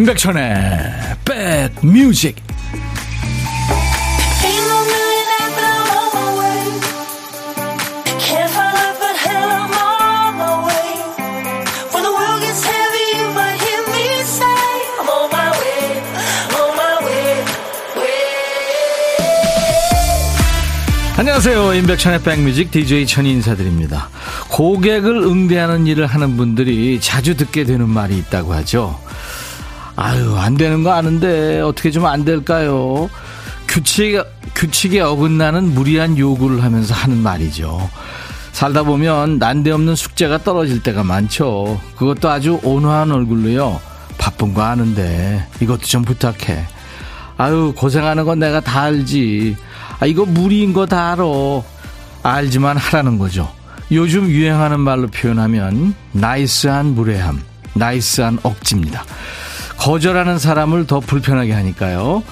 임백천의 백뮤직 안녕하세요. 임백천의 백뮤직 DJ 천이 인사드립니다. 고객을 응대하는 일을 하는 분들이 자주 듣게 되는 말이 있다고 하죠. 아유, 안 되는 거 아는데 어떻게 좀 안 될까요? 규칙, 규칙에 어긋나는 무리한 요구를 하면서 하는 말이죠. 살다 보면 난데없는 숙제가 떨어질 때가 많죠. 그것도 아주 온화한 얼굴로요. 바쁜 거 아는데 이것도 좀 부탁해. 아유, 고생하는 건 내가 다 알지. 아, 이거 무리인 거 다 알아. 알지만 하라는 거죠. 요즘 유행하는 말로 표현하면 나이스한 무례함, nice한 억지입니다. 거절하는 사람을 더 불편하게 하니까요.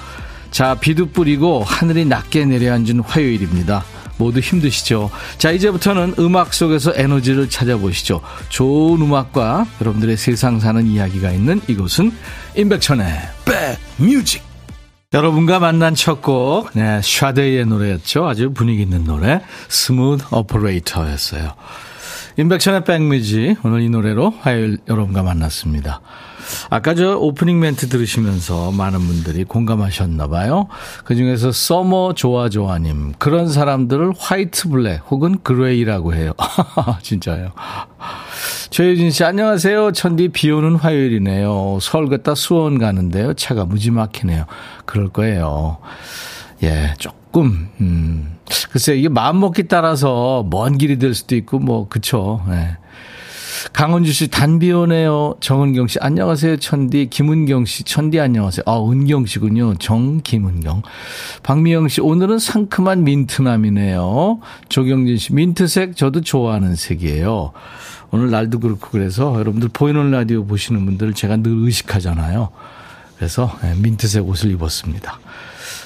자, 비도 뿌리고 하늘이 낮게 내려앉은 화요일입니다. 모두 힘드시죠? 자, 이제부터는 음악 속에서 에너지를 찾아보시죠. 좋은 음악과 여러분들의 세상 사는 이야기가 있는 이곳은 임백천의 백뮤직. 여러분과 만난 첫 곡, 네, 샤데이의 노래였죠. 아주 분위기 있는 노래, Smooth Operator였어요. 임백천의 백뮤직, 오늘 이 노래로 화요일 여러분과 만났습니다. 아까 저 오프닝 멘트 들으시면서 많은 분들이 공감하셨나 봐요. 그 중에서 summer 좋아 좋아님 그런 사람들을 white black 혹은 gray라고 해요. 진짜요. 최유진 씨 안녕하세요. 천디 비 오는 화요일이네요. 서울 갔다 수원 가는데요. 차가 무지 막히네요. 그럴 거예요. 예, 조금 음. 글쎄 이게 마음 먹기 따라서 먼 길이 될 수도 있고 뭐 그쵸. 예. 강은주 씨, 단비 오네요. 정은경 씨, 안녕하세요. 천디. 김은경 씨, 천디 안녕하세요. 아, 은경 씨군요. 정, 김은경. 박미영 씨, 오늘은 상큼한 민트남이네요. 조경진 씨, 민트색 저도 좋아하는 색이에요. 오늘 날도 그렇고 그래서 여러분들 보이는 라디오 보시는 분들 제가 늘 의식하잖아요. 그래서 예, 민트색 옷을 입었습니다.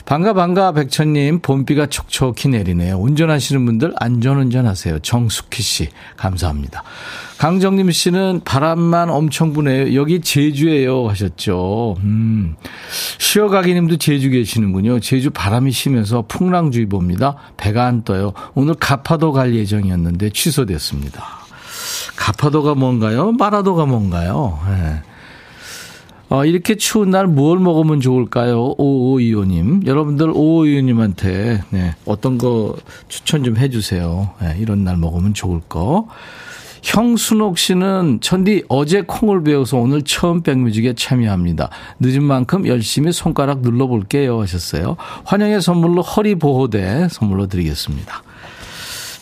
반가 반가 백천님 봄비가 촉촉히 내리네요. 운전하시는 분들 안전운전 하세요. 정숙희 씨 감사합니다. 강정림 씨는 바람만 엄청 부네요. 여기 제주예요 하셨죠. 음. 쉬어가기 님도 제주 계시는군요. 제주 바람이 심해서 풍랑주의보입니다. 배가 안 떠요. 오늘 가파도 갈 예정이었는데 취소됐습니다. 가파도가 뭔가요? 마라도가 뭔가요? 네. 어, 이렇게 추운 날 뭘 먹으면 좋을까요? 오오이오님. 여러분들 오오이오님한테, 네, 어떤 거 추천 좀 해주세요. 네, 이런 날 먹으면 좋을 거. 형순옥 씨는 천디 어제 콩을 배워서 오늘 처음 백뮤직에 참여합니다. 늦은 만큼 열심히 손가락 눌러볼게요 하셨어요. 환영의 선물로 허리 보호대 선물로 드리겠습니다.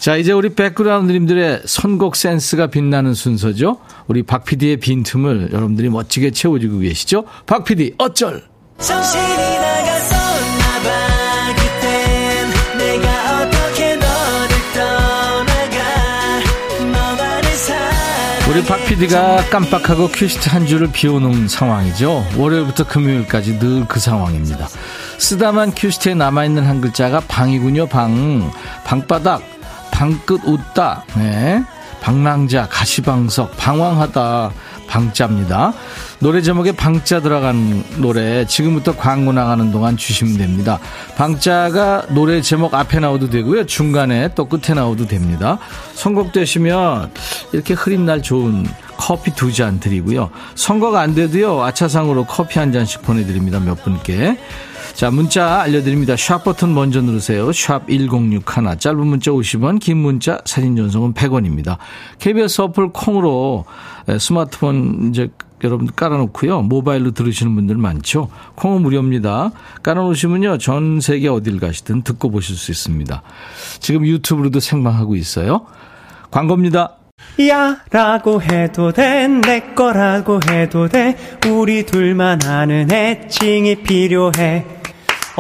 자, 이제 우리 백그라운드님들의 선곡 센스가 빛나는 순서죠. 우리 박 PD의 빈틈을 여러분들이 멋지게 채워주고 계시죠. 박 PD, 어쩔! 우리 박 PD가 깜빡하고 큐시트 한 줄을 비워놓은 상황이죠. 월요일부터 금요일까지 늘 그 상황입니다. 쓰다만 큐시트에 남아있는 한 글자가 방이군요, 방. 방바닥, 방끝 웃다, 네. 방랑자, 가시방석, 방황하다, 방자입니다. 노래 제목에 방자 들어간 노래 지금부터 광고 나가는 동안 주시면 됩니다. 방자가 노래 제목 앞에 나오도 되고요. 중간에 또 끝에 나오도 됩니다. 선곡되시면 이렇게 흐린 날 좋은 커피 두 잔 드리고요. 선거가 안 돼도요. 아차상으로 커피 한 잔씩 보내드립니다. 몇 분께. 자, 문자 알려드립니다. 샵 버튼 먼저 누르세요. 샵 1061. 짧은 문자 50원, 긴 문자 사진 전송은 100원입니다. KBS 어플 콩으로 스마트폰 이제 여러분들 깔아놓고요. 모바일로 들으시는 분들 많죠. 콩은 무료입니다. 깔아놓으시면요. 전 세계 어딜 가시든 듣고 보실 수 있습니다. 지금 유튜브로도 생방하고 있어요. 광고입니다. 야 라고 해도 돼 내 거라고 해도 돼 우리 둘만 아는 애칭이 필요해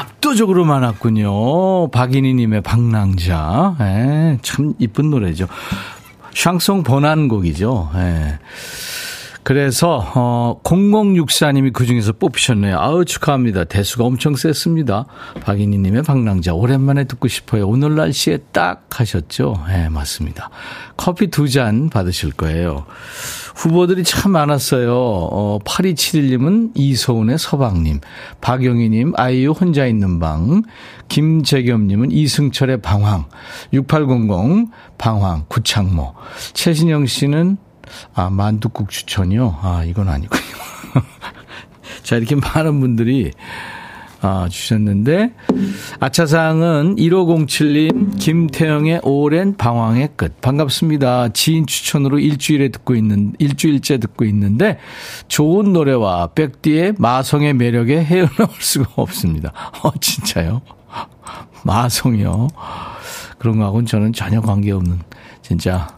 압도적으로 많았군요. 박인희님의 방랑자. 예, 참 이쁜 노래죠. 샹송 번안곡이죠. 예. 그래서 어 0064님이 그중에서 뽑히셨네요. 아우 축하합니다. 대수가 엄청 셌습니다. 박인희 님의 방랑자 오랜만에 듣고 싶어요. 오늘 날씨에 딱 하셨죠? 네, 맞습니다. 커피 두 잔 받으실 거예요. 후보들이 참 많았어요. 어 8271님은 이소은의 서방님, 박영희 님 아이유 혼자 있는 방, 김재겸 님은 이승철의 방황, 6800 방황 구창모, 최신영 씨는 아, 만두국 추천이요? 아, 이건 아니군요. 자, 이렇게 많은 분들이 아, 주셨는데, 아차상은 1507님, 김태영의 오랜 방황의 끝. 반갑습니다. 지인 추천으로 일주일에 듣고 있는, 일주일째 듣고 있는데, 좋은 노래와 백디의 마성의 매력에 헤어나올 수가 없습니다. 어, 진짜요? 마성이요? 그런 거하고는 저는 전혀 관계없는, 진짜,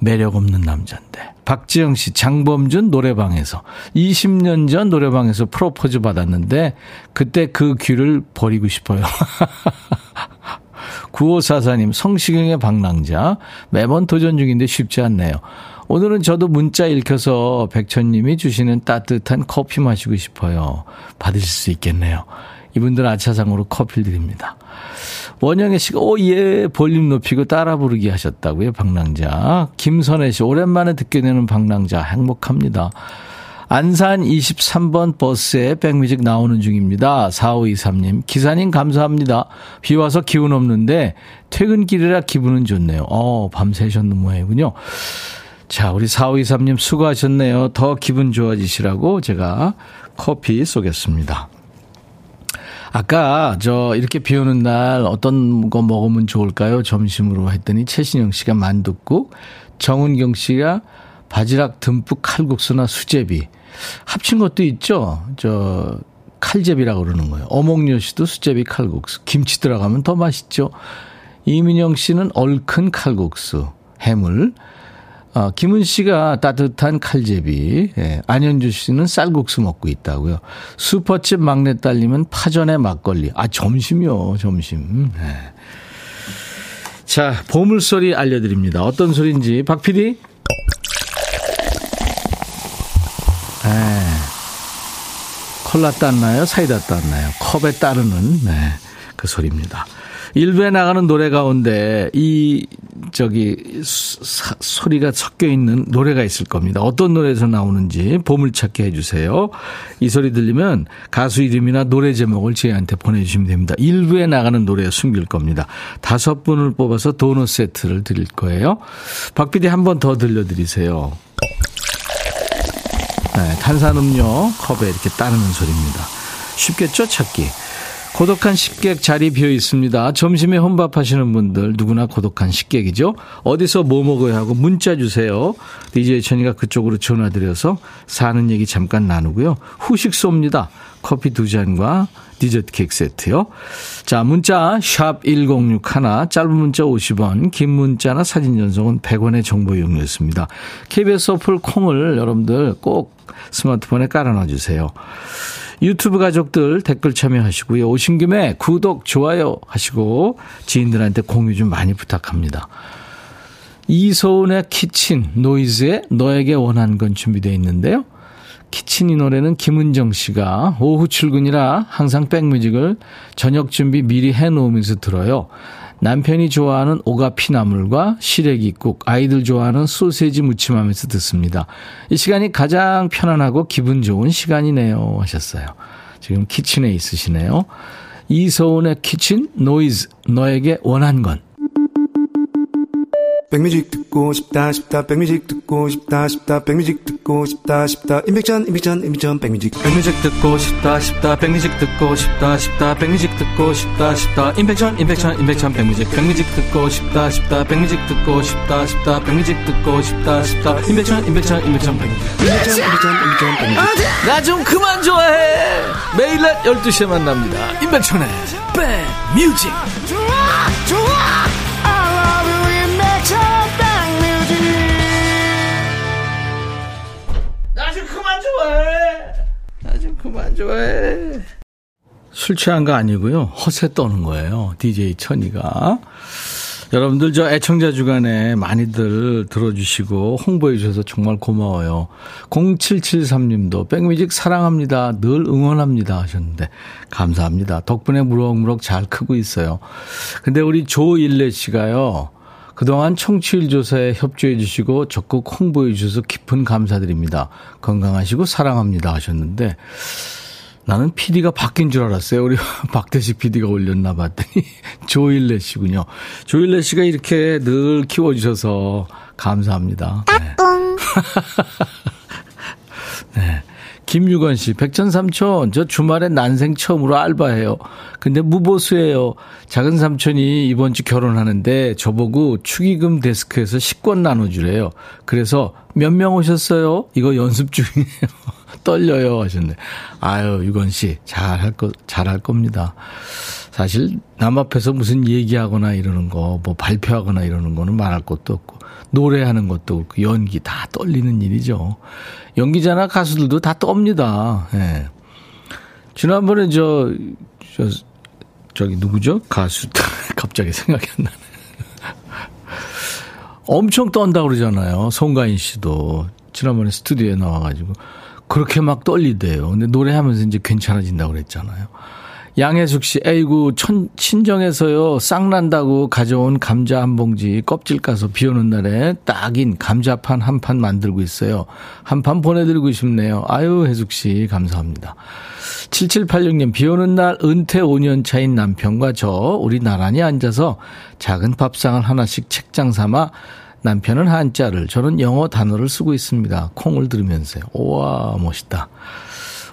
매력 없는 남자인데. 박지영 씨, 장범준 노래방에서 20년 전 노래방에서 프로포즈 받았는데 그때 그 귀를 버리고 싶어요. 9544님, 성시경의 방랑자. 매번 도전 중인데 쉽지 않네요. 오늘은 저도 문자 읽혀서 백천님이 주시는 따뜻한 커피 마시고 싶어요. 받으실 수 있겠네요. 이분들 아차상으로 커피를 드립니다. 원영애 씨가, 오, 예, 볼륨 높이고 따라 부르기 하셨다고요, 방랑자. 김선혜 씨, 오랜만에 듣게 되는 방랑자, 행복합니다. 안산 23번 버스에 백뮤직 나오는 중입니다. 4523님. 기사님 감사합니다. 비 와서 기운 없는데 퇴근길이라 기분은 좋네요. 어, 밤새셨는 모양이군요. 자, 우리 4523님 수고하셨네요. 더 기분 좋아지시라고 제가 커피 쏘겠습니다. 아까 저 이렇게 비 오는 날 어떤 거 먹으면 좋을까요? 점심으로 했더니 최신영 씨가 만둣국, 정은경 씨가 바지락 듬뿍 칼국수나 수제비 합친 것도 있죠. 저 칼제비라고 그러는 거예요. 어몽여 씨도 수제비 칼국수, 김치 들어가면 더 맛있죠. 이민영 씨는 얼큰 칼국수, 해물, 어, 김은 씨가 따뜻한 칼제비, 예, 안현주 씨는 쌀국수 먹고 있다고요. 슈퍼집 막내 딸님은 파전에 막걸리. 아, 점심이요, 점심. 예. 자, 보물소리 알려드립니다. 어떤 소리인지. 박 PD? 예. 콜라 땄나요? 사이다 땄나요? 컵에 따르는, 네, 그 소리입니다. 일부에 나가는 노래 가운데 이 저기 사, 소리가 섞여 있는 노래가 있을 겁니다. 어떤 노래에서 나오는지 보물찾기 해주세요. 이 소리 들리면 가수 이름이나 노래 제목을 저희한테 보내주시면 됩니다. 일부에 나가는 노래 숨길 겁니다. 다섯 분을 뽑아서 도넛 세트를 드릴 거예요. 박 PD 한 번 더 들려드리세요. 네, 탄산음료 컵에 이렇게 따르는 소리입니다. 쉽겠죠? 찾기. 고독한 식객 자리 비어 있습니다. 점심에 혼밥 하시는 분들 누구나 고독한 식객이죠. 어디서 뭐 먹어야 하고 문자 주세요. DJ 천이가 그쪽으로 전화드려서 사는 얘기 잠깐 나누고요. 후식 쏩니다. 커피 두 잔과 디저트 케이크 세트요. 자, 문자 샵 1061, 짧은 문자 50원, 긴 문자나 사진 전송은 100원의 정보 이용료였습니다. KBS 어플 콩을 여러분들 꼭 스마트폰에 깔아놔 주세요. 유튜브 가족들 댓글 참여하시고요. 오신 김에 구독, 좋아요 하시고 지인들한테 공유 좀 많이 부탁합니다. 이소은의 Kitchen, 노이즈의 너에게 원한 건 준비되어 있는데요. Kitchen 이 노래는 김은정 씨가 오후 출근이라 항상 백뮤직을 저녁 준비 미리 해놓으면서 들어요. 남편이 좋아하는 오가피나물과 시래기국, 아이들 좋아하는 소세지 무침하면서 듣습니다. 이 시간이 가장 편안하고 기분 좋은 시간이네요. 하셨어요. 지금 kitchen에 있으시네요. 이소은의 Kitchen, 노이즈, 너에게 원한 건. 백뮤직 듣고 싶다 싶다 백뮤직 듣고 싶다 싶다 백뮤직 듣고 싶다 싶다. 임백천 임백천 임백천 백뮤직. 백뮤직 듣고 싶다 싶다 백뮤직 듣고 싶다 싶다 백뮤직 듣고 싶다 싶다. 임백천 임백천 임백천 백뮤직. 백뮤직 듣고 싶다 싶다 백뮤직 듣고 싶다 싶다 백뮤직 듣고 싶다 싶다. 임백천 임백천 임백천 백뮤직. 임백천 임백천 백뮤직. 나좀 그만 좋아해. 매일 낮 12시에 만납니다. 임백천의 백뮤직. 좋아 좋아 좋아해. 나 좀 그만 좋아해. 술 취한 거 아니고요. 허세 떠는 거예요. DJ 천이가. 여러분들 저 애청자 주간에 많이들 들어주시고 홍보해 주셔서 정말 고마워요. 0773님도 백뮤직 사랑합니다. 늘 응원합니다 하셨는데 감사합니다. 덕분에 무럭무럭 잘 크고 있어요. 근데 우리 조일레 씨가요. 그동안 청취율 조사에 협조해 주시고 적극 홍보해 주셔서 깊은 감사드립니다. 건강하시고 사랑합니다 하셨는데 나는 PD가 바뀐 줄 알았어요. 우리 박대식 PD가 올렸나 봤더니 조일레 씨군요. 조일레 씨가 이렇게 늘 키워주셔서 감사합니다. 네. 네. 김유건 씨, 백천삼촌, 저 주말에 난생 처음으로 알바해요. 근데 무보수예요. 작은 삼촌이 이번 주 결혼하는데 저보고 축의금 데스크에서 식권 나눠주래요. 그래서 몇 명 오셨어요? 이거 연습 중이에요. 떨려요 하셨네. 아유, 유건 씨, 잘할 거, 잘할 겁니다. 사실 남 앞에서 무슨 얘기하거나 이러는 거, 뭐 발표하거나 이러는 거는 말할 것도 없고, 노래하는 것도 없고, 연기 다 떨리는 일이죠. 연기자나 가수들도 다 떱니다. 예. 지난번에 저, 저, 저기 누구죠? 가수, 갑자기 생각이 안 나네. 엄청 떤다 그러잖아요. 송가인 씨도. 지난번에 스튜디오에 나와가지고. 그렇게 막 떨리대요. 근데 노래하면서 이제 괜찮아진다고 그랬잖아요. 양혜숙 씨, 에이구, 천, 친정에서요, 쌍난다고 가져온 감자 한 봉지 껍질 까서 비 오는 날에 딱인 감자판 한 판 만들고 있어요. 한 판 보내드리고 싶네요. 아유, 혜숙 씨, 감사합니다. 7786님, 비 오는 날 은퇴 5년 차인 남편과 저, 우리 나란히 앉아서 작은 밥상을 하나씩 책장 삼아 남편은 한자를, 저는 영어 단어를 쓰고 있습니다. 콩을 들으면서요. 우와, 멋있다.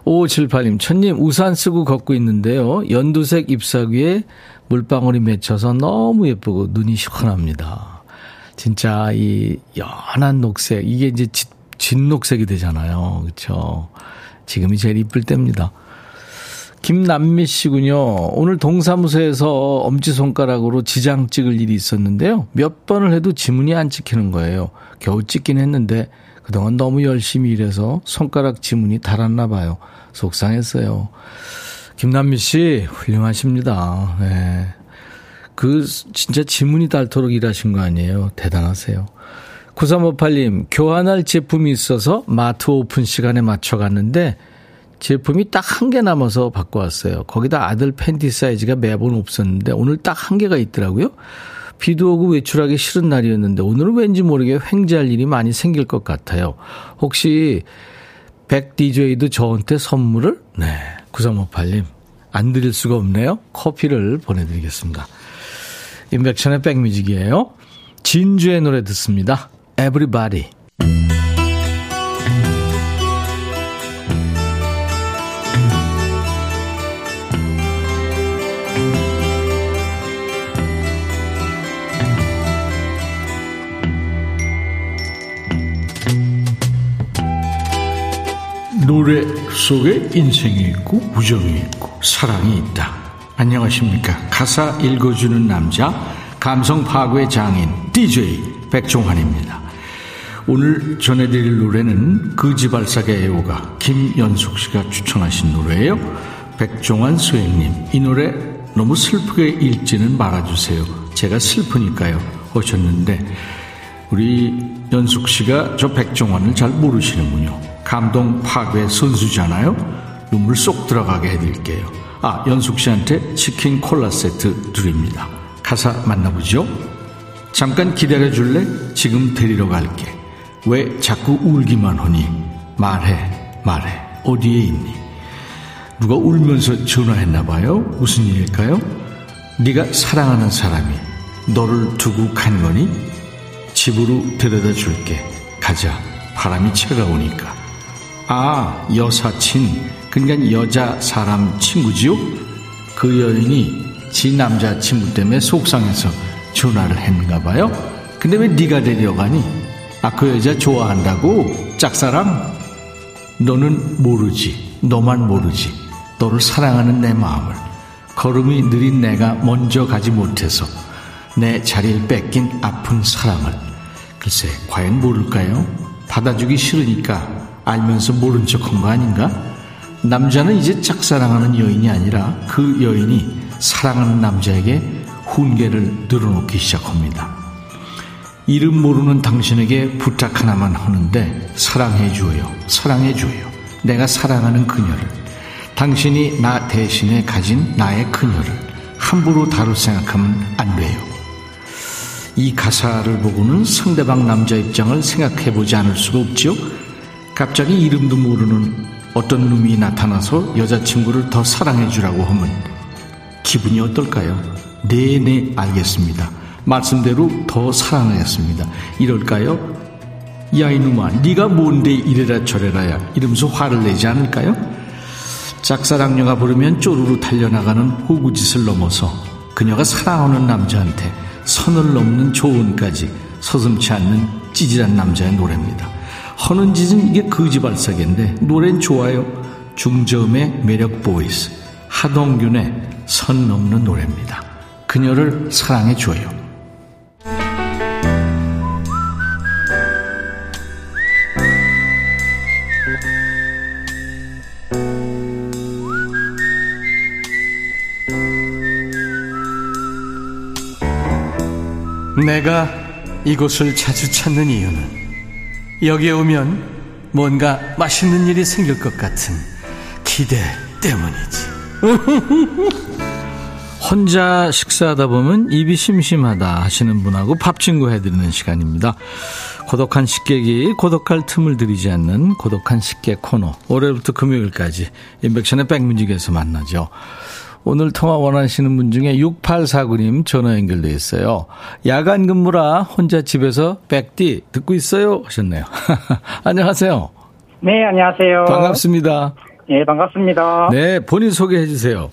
5578님, 천님, 우산 쓰고 걷고 있는데요. 연두색 잎사귀에 물방울이 맺혀서 너무 예쁘고 눈이 시원합니다. 진짜 이 연한 녹색, 이게 이제 진, 진녹색이 되잖아요. 그쵸. 지금이 제일 이쁠 때입니다. 김남미 씨군요. 오늘 동사무소에서 엄지손가락으로 지장 찍을 일이 있었는데요. 몇 번을 해도 지문이 안 찍히는 거예요. 겨우 찍긴 했는데 그동안 너무 열심히 일해서 손가락 지문이 달았나 봐요. 속상했어요. 김남미 씨, 훌륭하십니다. 네. 그, 진짜 지문이 닳도록 일하신 거 아니에요. 대단하세요. 9358님, 교환할 제품이 있어서 마트 오픈 시간에 맞춰 갔는데 제품이 딱 한 개 남아서 바꿔 왔어요. 거기다 아들 팬티 사이즈가 매번 없었는데 오늘 딱 한 개가 있더라고요. 비도 오고 외출하기 싫은 날이었는데 오늘은 왠지 모르게 횡재할 일이 많이 생길 것 같아요. 혹시 백 DJ도 저한테 선물을? 네. 9358님. 안 드릴 수가 없네요. 커피를 보내드리겠습니다. 인백천의 백뮤직이에요. 진주의 노래 듣습니다. Everybody. 노래 속에 인생이 있고 우정이 있고 사랑이 있다. 안녕하십니까. 가사 읽어주는 남자 감성 파괴 장인 DJ 백종환입니다. 오늘 전해드릴 노래는 그지발사계 애호가 김연숙 씨가 추천하신 노래예요. 백종환 소행님 이 노래 너무 슬프게 읽지는 말아주세요. 제가 슬프니까요. 오셨는데 우리 연숙 씨가 저 백종환을 잘 모르시는군요. 감동 파괴 선수잖아요. 눈물 쏙 들어가게 해드릴게요. 아, 연숙 씨한테 치킨 콜라 세트 드립니다. 가사 만나보죠. 잠깐 기다려 줄래? 지금 데리러 갈게. 왜 자꾸 울기만 하니? 말해, 말해. 어디에 있니? 누가 울면서 전화했나 봐요? 무슨 일일까요? 네가 사랑하는 사람이 너를 두고 간 거니? 집으로 데려다 줄게. 가자. 바람이 차가우니까. 아, 여사친. 그러니까 여자 사람 친구지요? 그 여인이 지 남자 친구 때문에 속상해서 전화를 했는가 봐요. 근데 왜 네가 데려가니? 아, 그 여자 좋아한다고? 짝사랑? 너는 모르지. 너만 모르지. 너를 사랑하는 내 마음을. 걸음이 느린 내가 먼저 가지 못해서 내 자리를 뺏긴 아픈 사랑을. 글쎄, 과연 모를까요? 받아주기 싫으니까 알면서 모른 척한 거 아닌가? 남자는 이제 짝사랑하는 여인이 아니라 그 여인이 사랑하는 남자에게 훈계를 늘어놓기 시작합니다. 이름 모르는 당신에게 부탁 하나만 하는데 사랑해줘요. 사랑해줘요. 내가 사랑하는 그녀를. 당신이 나 대신에 가진 나의 그녀를 함부로 다룰 생각하면 안 돼요. 이 가사를 보고는 상대방 남자 입장을 생각해 보지 않을 수가 없죠. 갑자기 이름도 모르는 어떤 놈이 나타나서 여자친구를 더 사랑해 주라고 하면 기분이 어떨까요? 네네 네, 알겠습니다. 말씀대로 더 사랑하겠습니다. 이럴까요? 야 이놈아 네가 뭔데 이래라 저래라야 이러면서 화를 내지 않을까요? 짝사랑녀가 부르면 쪼르르 달려나가는 호구짓을 넘어서 그녀가 사랑하는 남자한테 선을 넘는 조언까지 서슴치 않는 찌질한 남자의 노래입니다. 허는 짓은 이게 거지발싸개인데 노래는 좋아요. 중저음의 매력 voice 하동균의 선 넘는 노래입니다. 그녀를 사랑해 줘요. 내가 이곳을 자주 찾는 이유는 여기에 오면 뭔가 맛있는 일이 생길 것 같은 기대 때문이지. 혼자 식사하다 보면 입이 심심하다 하시는 분하고 밥 친구 해드리는 시간입니다. 고독한 식객이 고독할 틈을 들이지 않는 고독한 식객 코너. 올해부터 금요일까지 인백션의 백뮤직에서 만나죠. 오늘 통화 원하시는 분 중에 6849님 전화 연결돼 있어요. 야간 근무라 혼자 집에서 백디 듣고 있어요 하셨네요. 안녕하세요. 네, 안녕하세요. 반갑습니다. 네, 반갑습니다. 네, 본인 소개해 주세요.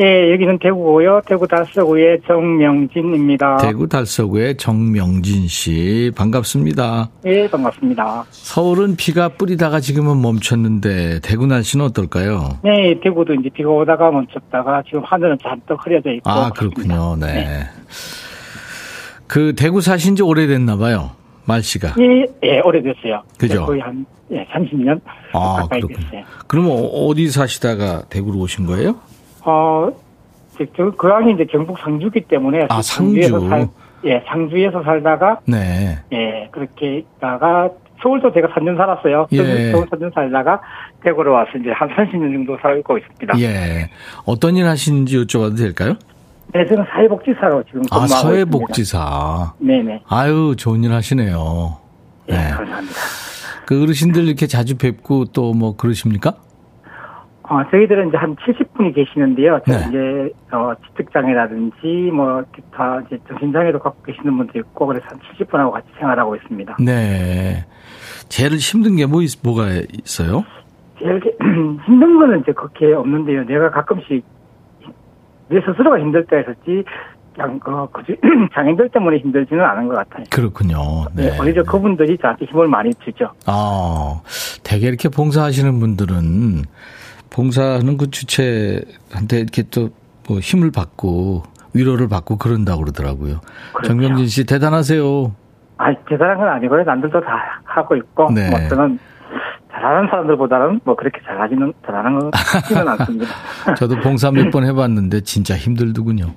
예, 여기는 대구고요. 대구 달서구의 정명진입니다. 대구 달서구의 정명진 씨 반갑습니다. 예, 반갑습니다. 서울은 비가 뿌리다가 지금은 멈췄는데 대구 날씨는 어떨까요? 네, 대구도 이제 비가 오다가 멈췄다가 지금 하늘은 잔뜩 흐려져 있고. 아, 그렇군요. 네. 네. 그 대구 사신 지 오래됐나 봐요. 말씨가. 예, 예, 오래됐어요. 그죠? 거의 한 예, 30년 아, 가까이 그렇군요. 됐어요. 그럼 어디 사시다가 대구로 오신 거예요? 어, 저, 고향이 이제 경북 상주기 때문에. 아, 상주. 살, 예, 상주에서 살다가. 네. 예, 그렇게 있다가 서울도 제가 3년 살았어요. 예. 서울 3년 살다가 대구로 와서 이제 한 30년 정도 살고 있습니다. 예. 어떤 일 하시는지 여쭤봐도 될까요? 네, 저는 사회복지사로 지금 아, 사회복지사. 있습니다. 네네. 아유, 좋은 일 하시네요. 네, 네. 감사합니다. 그 어르신들 이렇게 자주 뵙고 또 뭐 그러십니까? 어, 저희들은 이제 한 70분이 계시는데요. 네. 이제, 어, 지적장애라든지, 뭐, 기타, 이제 정신장애도 갖고 계시는 분도 있고, 그래서 한 70분하고 같이 생활하고 있습니다. 네. 제일 힘든 게 뭐, 뭐가 있어요? 제일 힘든 거는 이제 그렇게 없는데요. 내가 가끔씩 내 스스로가 힘들 때가 있었지, 그냥, 그, 그, 장애인들 때문에 힘들지는 않은 것 같아요. 그렇군요. 네. 네 오히려 그분들이 저한테 힘을 많이 주죠. 아, 되게 이렇게 봉사하시는 분들은 봉사하는 그 주체한테 이렇게 또 뭐 힘을 받고 위로를 받고 그런다고 그러더라고요. 그렇죠. 정명진 씨 대단하세요. 아, 대단한 건 아니고요. 남들도 다 하고 있고 네. 뭐 저는 잘하는 사람들보다는 뭐 그렇게 잘하지는 잘하는 건 같지는 않습니다. 저도 봉사 몇 번 해봤는데 진짜 힘들더군요.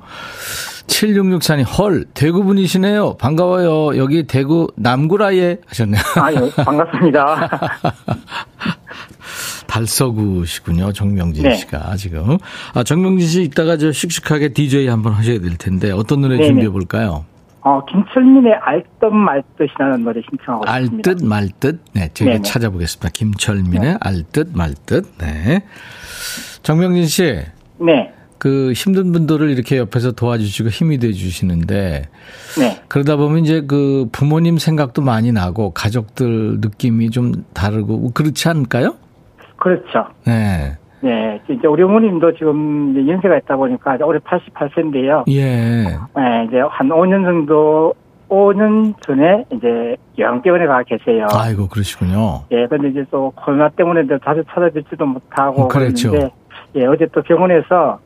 7664님, 헐, 대구 분이시네요. 반가워요. 여기 대구 남구라에 하셨네요. 아유, 반갑습니다. 달서구시군요. 정명진 네. 씨가 지금. 아, 정명진 씨 이따가 저 씩씩하게 DJ 한번 하셔야 될 텐데 어떤 노래 네네. 준비해 볼까요? 어, 김철민의 알듯 말듯이라는 노래 신청하고 있습니다. 알듯 말듯. 네, 제가 네네. 찾아보겠습니다. 김철민의 네. 알듯 말듯. 네. 정명진 씨. 네. 그 힘든 분들을 이렇게 옆에서 도와주시고 힘이 돼 주시는데 네. 그러다 보면 이제 그 부모님 생각도 많이 나고 가족들 느낌이 좀 다르고 그렇지 않을까요? 그렇죠. 네. 네, 이제 우리 어머님도 지금 연세가 있다 보니까 올해 88세인데요. 예. 네, 이제 한 5년 정도 5년 전에 이제 요양병원에 가 계세요. 아이고 그러시군요. 예, 근데 이제 또 코로나 때문에 자주 찾아뵙지도 못하고 음, 그렇죠. 예, 어제 또 병원에서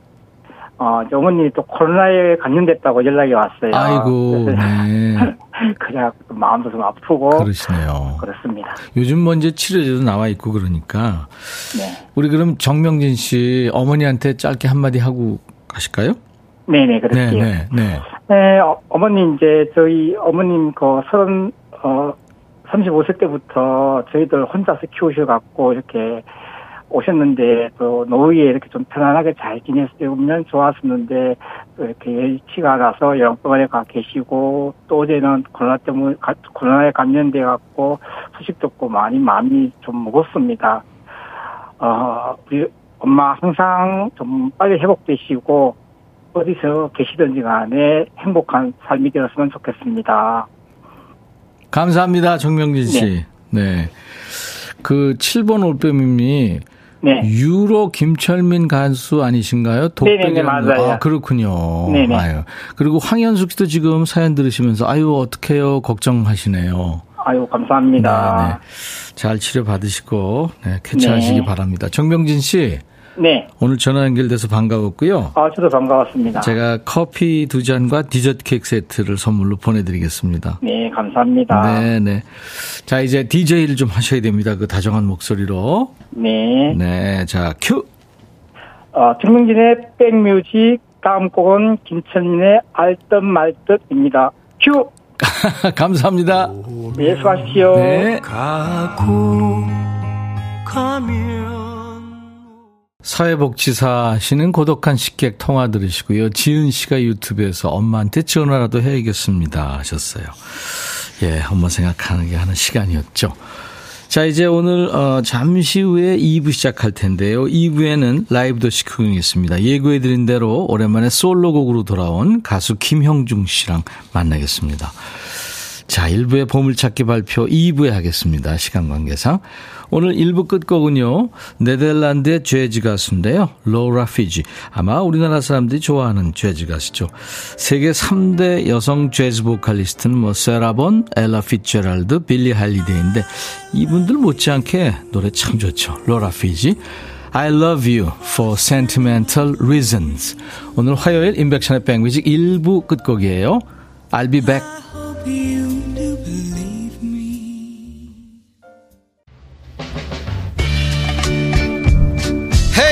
어, 어머님이 또 코로나에 감염됐다고 연락이 왔어요. 아이고. 네. 그냥 마음도 좀 아프고 그러시네요. 그렇습니다. 요즘 뭐 이제 치료제도 나와 있고 그러니까 네. 우리 그럼 정명진 씨 어머니한테 짧게 한마디 하고 가실까요? 네네 그렇게요. 네, 네. 네, 어, 어머님 이제 저희 어머님 그 서른 어 35세 때부터 저희들 혼자서 키우셔갖고 이렇게 오셨는데 또 노후에 이렇게 좀 편안하게 잘 지냈으면 좋았었는데 또 이렇게 여의치가 나서 영병원에 가 계시고 또 어제는 코로나 때문에 가- 코로나에 감염돼 갖고 소식도 없고 많이 마음이 좀 무겁습니다. 어 우리 엄마 항상 좀 빨리 회복되시고 어디서 계시든지 간에 행복한 삶이 되었으면 좋겠습니다. 감사합니다, 정명진 씨. 네. 그 7번 올빼미님이 네. 유로 김철민 가수 아니신가요? 네네네, 맞아요. 아, 그렇군요. 네네. 아유. 그리고 황현숙 씨도 지금 사연 들으시면서 아유, 어떡해요. 걱정하시네요. 아유, 감사합니다. 네, 네. 잘 치료 받으시고 네, 쾌차하시기 네. 바랍니다. 정명진 씨, 네. 오늘 전화 연결돼서 반가웠고요. 아, 저도 반가웠습니다. 제가 커피 두 잔과 디저트 케이크 세트를 선물로 보내드리겠습니다. 네, 감사합니다. 네, 네. 자, 이제 DJ를 좀 하셔야 됩니다. 그 다정한 목소리로. 네. 네, 자, 큐! 어, 정명진의 백뮤직 다음 곡은 김천민의 알듯 말듯입니다. 큐! 감사합니다. 네, 수고하십시오. 네. 가고 가면 사회복지사 하시는 고독한 식객 통화 들으시고요. 지은 씨가 유튜브에서 엄마한테 전화라도 해야겠습니다. 하셨어요. 예, 엄마 생각하는 하는 시간이었죠. 자, 이제 오늘, 어, 잠시 후에 2부 시작할 텐데요. 2부에는 라이브 더시 구경이 있습니다. 예고해드린 대로 오랜만에 솔로곡으로 돌아온 가수 김형중 씨랑 만나겠습니다. 자, 1부의 보물찾기 발표 2부에 하겠습니다. 시간 관계상. 오늘 1부 끝곡은요, 네덜란드의 재즈 가수인데요. 로라 피지. 아마 우리나라 사람들이 좋아하는 재즈 가수죠. 세계 3대 여성 재즈 보컬리스트는 뭐, 세라본, 엘라 피츠제랄드, 빌리 할리데이인데, 이분들 못지않게 노래 참 좋죠. 로라 피지. I love you for sentimental reasons. 오늘 화요일 임백천의 백뮤직 1부 끝곡이에요. I'll be back.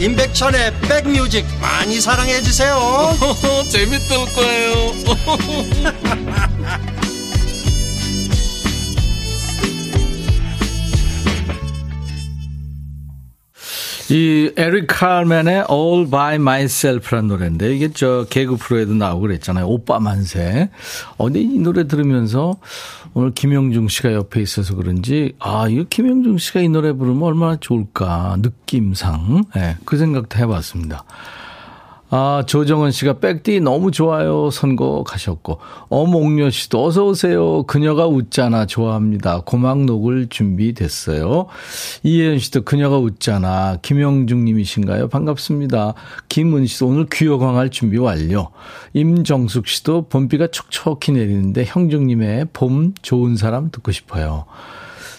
임백천의 백뮤직 많이 사랑해 주세요 재밌을 거예요 이 에릭 칼맨의 All by Myself라는 노래인데 이게 저 개그 프로에도 나오고 그랬잖아요. 오빠 만세. 어, 근데 이 노래 들으면서 오늘 김영중 씨가 옆에 있어서 그런지 아, 이거 김영중 씨가 이 노래 부르면 얼마나 좋을까 느낌상 예, 그 생각도 해봤습니다. 아, 조정은 씨가 백디 너무 좋아요. 선곡 하셨고. 어몽려 씨도 어서오세요. 그녀가 웃잖아. 좋아합니다. 고막 녹을 준비됐어요. 이혜연 씨도 그녀가 웃잖아. 김영중 님이신가요? 반갑습니다. 김은 씨도 오늘 귀여광할 준비 완료. 임정숙 씨도 봄비가 촉촉히 내리는데 형중님의 봄 좋은 사람 듣고 싶어요.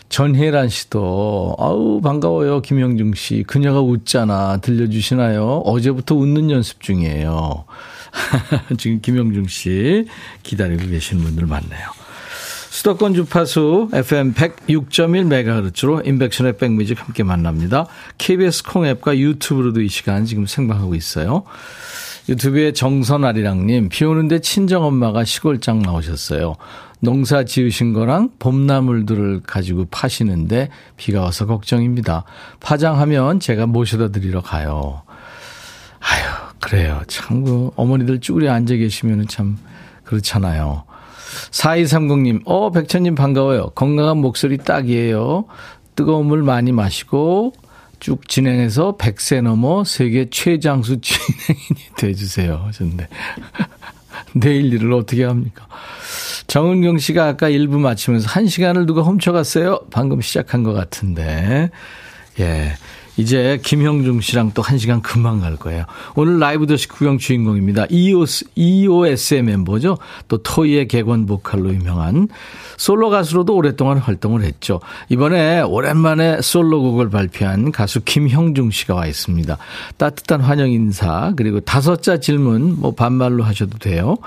전혜란 씨도 아우 반가워요 김영중 씨 그녀가 웃잖아 들려주시나요? 어제부터 웃는 연습 중이에요. 지금 김영중 씨 기다리고 계신 분들 많네요. 수도권 주파수 FM 106.1MHz로 인백션의 백뮤직 함께 만납니다. KBS 콩앱과 유튜브로도 이 시간 지금 생방하고 있어요. 유튜브에 정선아리랑님, 비 오는데 친정엄마가 시골장 나오셨어요. 농사 지으신 거랑 봄나물들을 가지고 파시는데 비가 와서 걱정입니다. 파장하면 제가 모셔다 드리러 가요. 아유, 그래요. 참, 그, 어머니들 쭈그려 앉아 계시면 참, 그렇잖아요. 4230님, 어, 백천님 반가워요. 건강한 목소리 딱이에요. 뜨거운 물 많이 마시고, 쭉 진행해서 100세 넘어 세계 최장수 진행인이 돼주세요. 하셨는데. 내일 일을 어떻게 합니까? 정은경 씨가 아까 1부 마치면서 1시간을 누가 훔쳐갔어요? 방금 시작한 것 같은데. 예. 이제 김형중 씨랑 또 한 시간 금방 갈 거예요. 오늘 라이브 더시 구경 주인공입니다. EOS, EOS의 멤버죠. 또 토이의 객원 보컬로 유명한 솔로 가수로도 오랫동안 활동을 했죠. 이번에 오랜만에 솔로곡을 발표한 가수 김형중 씨가 와 있습니다. 따뜻한 환영 인사 그리고 다섯 자 질문 뭐 반말로 하셔도 돼요.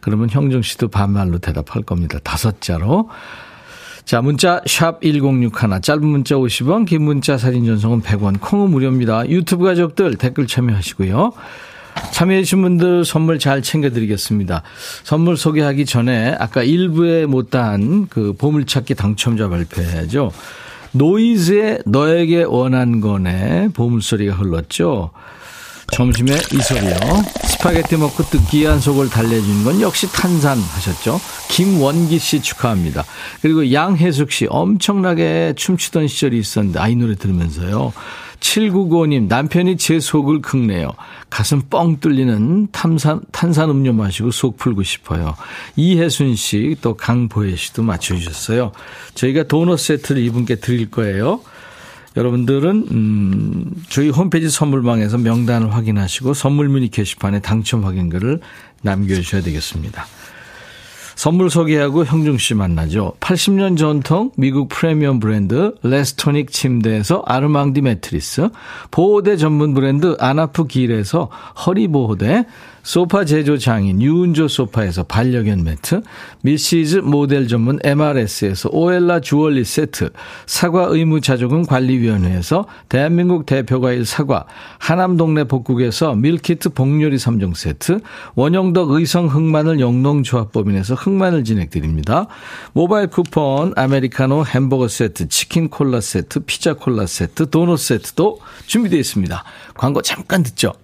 그러면 형중 씨도 반말로 대답할 겁니다. 다섯 자로. 자, 문자 샵 1061, 짧은 문자 50원, 긴 문자 사진 전송은 100원, 콩은 무료입니다. 유튜브 가족들 댓글 참여하시고요. 참여해주신 분들 선물 잘 챙겨드리겠습니다. 선물 소개하기 전에 아까 1부에 못다한 그 보물찾기 당첨자 발표해야죠. 노이즈의 너에게 원한 건에 보물소리가 흘렀죠. 점심에 이 소리요. 스파게티 먹고 느끼한 속을 달래주는 건 역시 탄산 하셨죠. 김원기 씨 축하합니다. 그리고 양혜숙 씨 엄청나게 춤추던 시절이 있었는데 아이 노래 들으면서요. 7995님 남편이 제 속을 긁네요. 가슴 뻥 뚫리는 탄산, 탄산 음료 마시고 속 풀고 싶어요. 이혜순 씨 또 강보혜 씨도 맞춰주셨어요. 저희가 도넛 세트를 이분께 드릴 거예요. 여러분들은 음, 저희 홈페이지 선물방에서 명단을 확인하시고 선물 문의 게시판에 당첨 확인글을 남겨주셔야 되겠습니다. 선물 소개하고 형중 씨 만나죠. 80년 전통 미국 프리미엄 브랜드 레스토닉 침대에서 아르망디 매트리스, 보호대 전문 브랜드 아나프 길에서 허리 보호대, 소파 제조 장인 유운조 소파에서 반려견 매트, 미시즈 모델 전문 MRS에서 오엘라 주얼리 세트, 사과 의무 자조금 관리위원회에서 대한민국 대표과일 사과, 하남 동네 복국에서 밀키트 복요리 3종 세트, 원형덕 의성 흑마늘 영농조합법인에서 흑마늘 진행드립니다. 모바일 쿠폰, 아메리카노 햄버거 세트, 치킨 콜라 세트, 피자 콜라 세트, 도넛 세트도 준비되어 있습니다. 광고 잠깐 듣죠.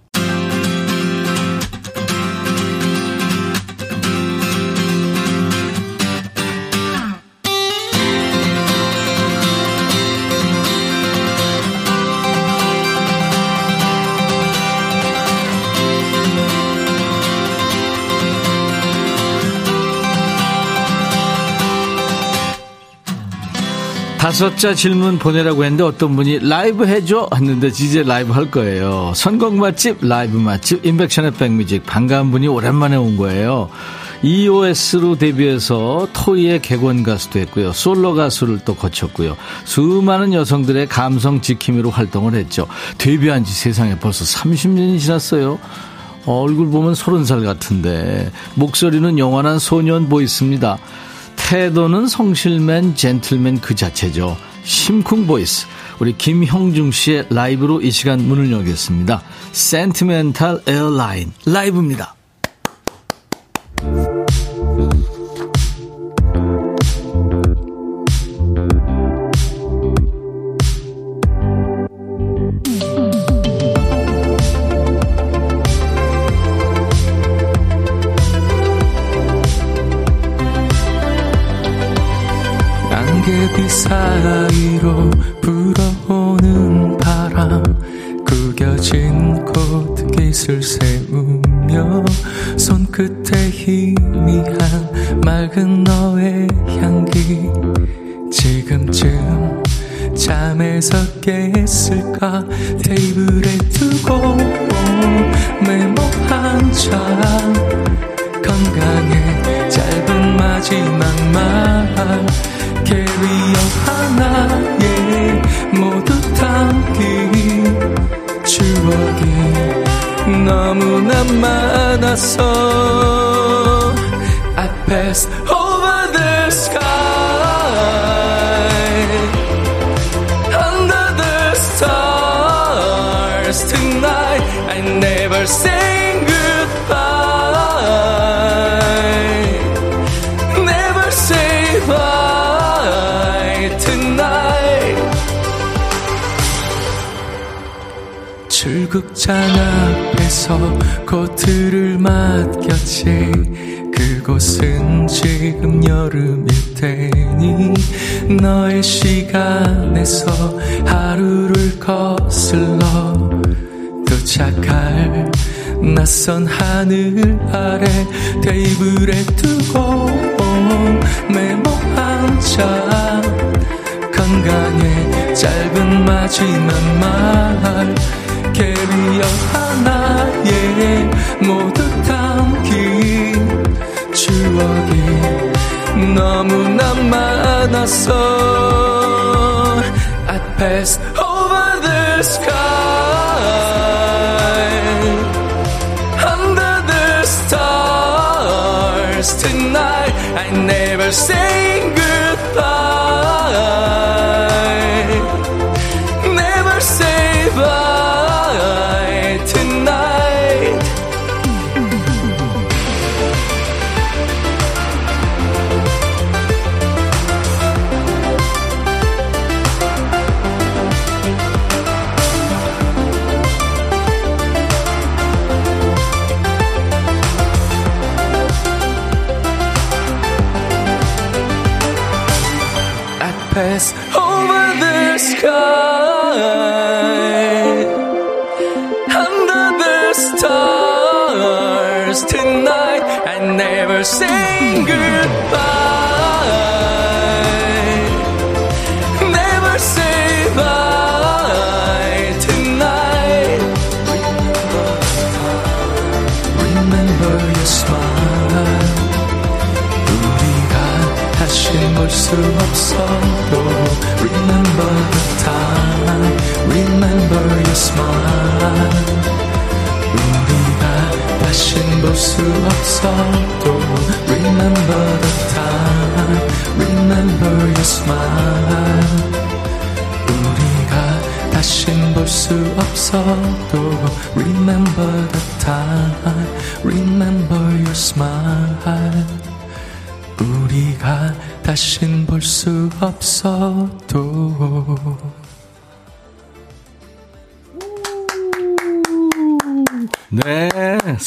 다섯 자 질문 보내라고 했는데 어떤 분이 라이브 해줘 했는데 이제 라이브 할 거예요. 선곡 맛집, 라이브 맛집, 임백천의 백뮤직 반가운 분이 오랜만에 온 거예요. EOS로 데뷔해서 토이의 객원 가수도 했고요. 솔로 가수를 또 거쳤고요. 수많은 여성들의 감성 지킴이로 활동을 했죠. 데뷔한 지 세상에 벌써 30년이 지났어요. 얼굴 보면 30살 같은데 목소리는 영원한 소년 voice입니다. 태도는 성실맨, 젠틀맨 그 자체죠. 심쿵 voice. 우리 김형중 씨의 라이브로 이 시간 문을 열겠습니다. Sentimental Airline 라이브입니다. 그 사이로 불어오는 바람 구겨진 코트깃을 세우며 손끝에 희미한 맑은 너의 향기 지금쯤 잠에서 깼을까 출국장 앞에서 코트를 맡겼지. 그곳은 지금 여름일 테니 너의 시간에서 하루를 거슬러 도착할 낯선 하늘 아래 테이블에 두고 메모 한자. 건강에 짧은 마지막 추억이 너무나 많았어 I pass over the sky Under the stars Tonight I never say goodbye 수 없어도 Remember the time Remember your smile 우리가 다신 볼 수 없어도 Remember the time Remember your smile 우리가 다신 볼 수 없어도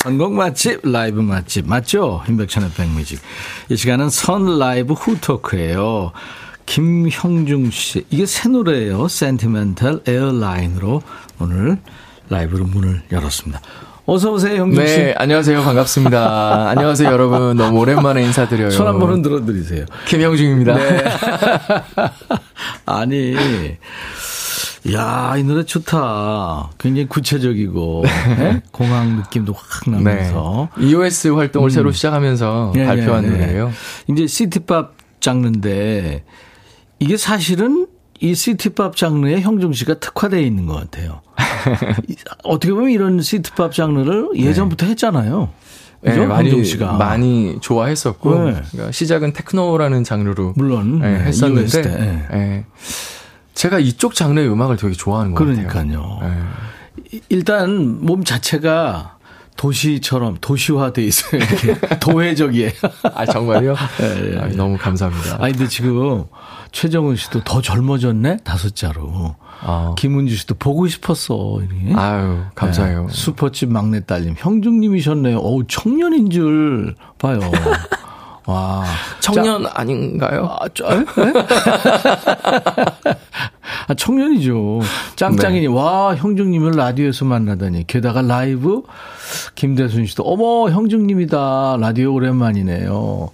선곡 맛집, 라이브 맛집 맞죠? 임백천의 백뮤직. 이 시간은 선 라이브 후토크예요. 김형중 씨, 이게 새 노래예요. Sentimental Airline으로 오늘 라이브로 문을 열었습니다. 어서 오세요, 형중 씨. 네, 안녕하세요. 반갑습니다. 안녕하세요, 여러분. 너무 오랜만에 인사드려요. 손 한번 흔들어 드리세요. 김형중입니다. 네. 아니, 야, 이 노래 좋다. 굉장히 구체적이고, 네. 네? 공항 느낌도 확 나면서. 네. EOS 활동을 음. 새로 시작하면서 네, 발표한 네, 네. 노래예요. 이제 시티팝 장르인데, 이게 사실은 이 시티팝 장르에 형중 씨가 특화되어 있는 것 같아요. 어떻게 보면 이런 시티팝 장르를 예전부터 네. 했잖아요. 네, 그죠? 많이 씨가. 많이 좋아했었고 네. 그러니까 시작은 테크노라는 장르로 물론 네, 네 했었는데 네. 네. 제가 이쪽 장르의 음악을 되게 좋아하는 것 그러니까요. 네. 일단 몸 자체가 도시처럼 도시화돼 있어요. 도회적이에요. 아 정말요? 네, 아, 너무 감사합니다. 아니 근데 지금 최정은 씨도 더 젊어졌네 다섯 자로. 아. 김은주 씨도 보고 싶었어. 이렇게. 아유, 감사해요. 네. 슈퍼집 막내 딸님. 형중님이셨네요. 어우, 청년인 줄 봐요. 와. 청년 자, 아닌가요? 아, 저, 네? 아, 청년이죠. 짱짱이니. 네. 와, 형중님을 라디오에서 만나다니. 게다가 라이브 김대순 씨도 어머, 형중님이다. 라디오 오랜만이네요.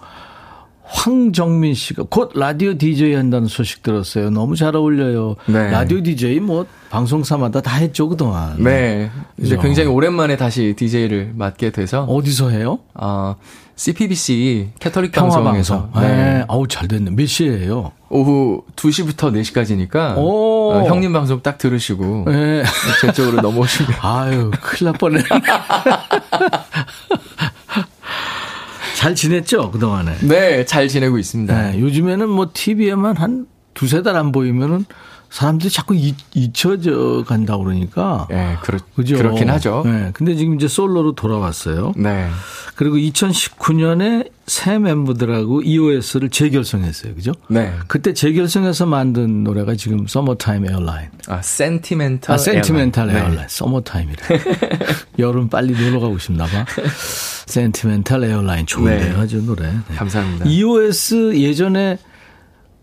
황정민 씨가 곧 라디오 DJ 한다는 소식 들었어요. 너무 잘 어울려요. 네. 라디오 DJ 뭐 방송사마다 다 했죠 그동안. 네. 이제 그죠? 굉장히 오랜만에 다시 DJ를 맡게 돼서 어디서 해요? 아 CPBC 가톨릭 방송에서. 네. 네. 아우 잘 됐네. 몇 시에요? 오후 2시부터 4시까지니까 어, 형님 방송 딱 들으시고 네. 제 쪽으로 넘어오시면 아유 큰일 날 뻔했네. 잘 지냈죠, 그동안에? 네, 잘 지내고 있습니다. 네, 요즘에는 뭐 TV에만 한 두세 달 안 보이면은 사람들이 자꾸 잊, 잊혀져 간다고 그러니까. 네, 그렇, 그죠? 그렇긴 하죠. 네. 근데 지금 이제 솔로로 돌아왔어요. 네. 그리고 2019년에 새 멤버들하고 EOS를 재결성했어요. 그죠? 네. 그때 재결성해서 만든 노래가 지금 서머타임 Airline. 아, Sentimental 아, Sentimental Airline. 네. 서머타임이래. 여름 빨리 놀러 가고 싶나 봐. Sentimental Airline 좋은데요, 네. 아주 노래. 네. 감사합니다. EOS 예전에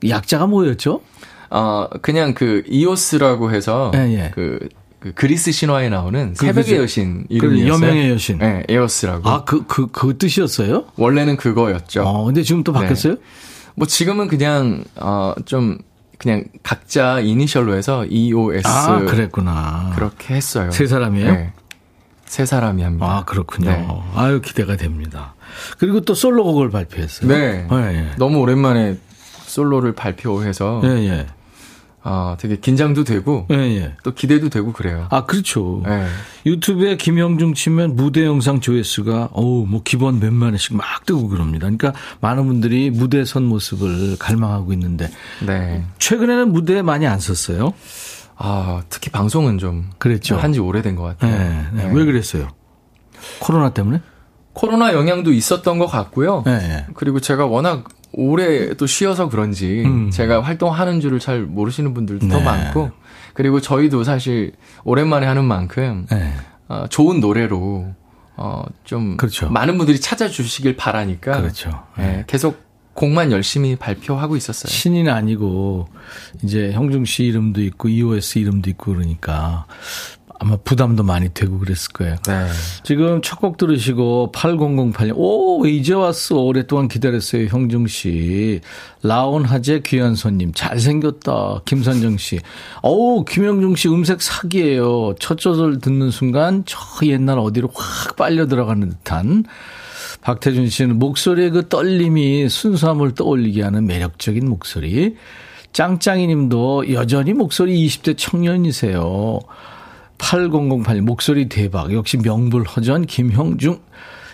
약자가 뭐였죠? 어, 그냥 그 이오스라고 해서 예, 예. 그 그 그리스 신화에 나오는 그 새벽의 그죠. 여신 그 이름이었어요. 여명의 여신. 네, 이오스라고. 아, 그, 그, 그 뜻이었어요? 원래는 그거였죠. 어, 근데 지금 또 바뀌었어요? 네. 뭐 지금은 그냥, 어, 좀, 그냥 각자 이니셜로 해서 EOS. 아, 그랬구나. 그렇게 했어요. 세 사람이에요? 네. 세 사람이 합니다. 아, 그렇군요. 네. 아유, 기대가 됩니다. 그리고 또 솔로곡을 발표했어요. 네. 네. 너무 오랜만에 솔로를 발표해서. 예, 예. 아, 되게 긴장도 되고 예, 예. 또 기대도 되고 그래요. 아, 그렇죠. 예. 유튜브에 김영중 치면 무대 영상 조회수가 어우, 뭐 기본 몇만원씩 막 뜨고 그럽니다. 그러니까 많은 분들이 무대 선 모습을 갈망하고 있는데 네. 최근에는 무대에 많이 안 섰어요. 아, 특히 방송은 좀 그랬죠. 한지 오래된 것 같아요. 네, 네. 네. 왜 그랬어요? 코로나 때문에? 코로나 영향도 있었던 것 같고요. 네, 네. 그리고 제가 워낙 오래 또 쉬어서 그런지 음. 제가 활동하는 줄을 잘 모르시는 분들도 네. 더 많고 그리고 저희도 사실 오랜만에 하는 만큼 네. 어, 좋은 노래로 어, 좀 그렇죠. 많은 분들이 찾아주시길 바라니까 그렇죠. 네. 계속 곡만 열심히 발표하고 있었어요. 신인 아니고 이제 형중 씨 이름도 있고 EOS 이름도 있고 그러니까 아마 부담도 많이 되고 그랬을 거예요. 네. 지금 첫 곡 들으시고 8008년 오 이제 왔어. 오랫동안 기다렸어요 형중 씨. 라온 하재 귀한 손님 잘생겼다. 김선정 씨. 어우 김영중 씨 음색 사기예요. 첫 조절 듣는 순간 저 옛날 어디로 확 빨려 들어가는 듯한 박태준 씨는 목소리의 그 떨림이 순수함을 떠올리게 하는 매력적인 목소리. 짱짱이 님도 여전히 목소리 20대 청년이세요 8008 목소리 대박. 역시 명불허전 김형중.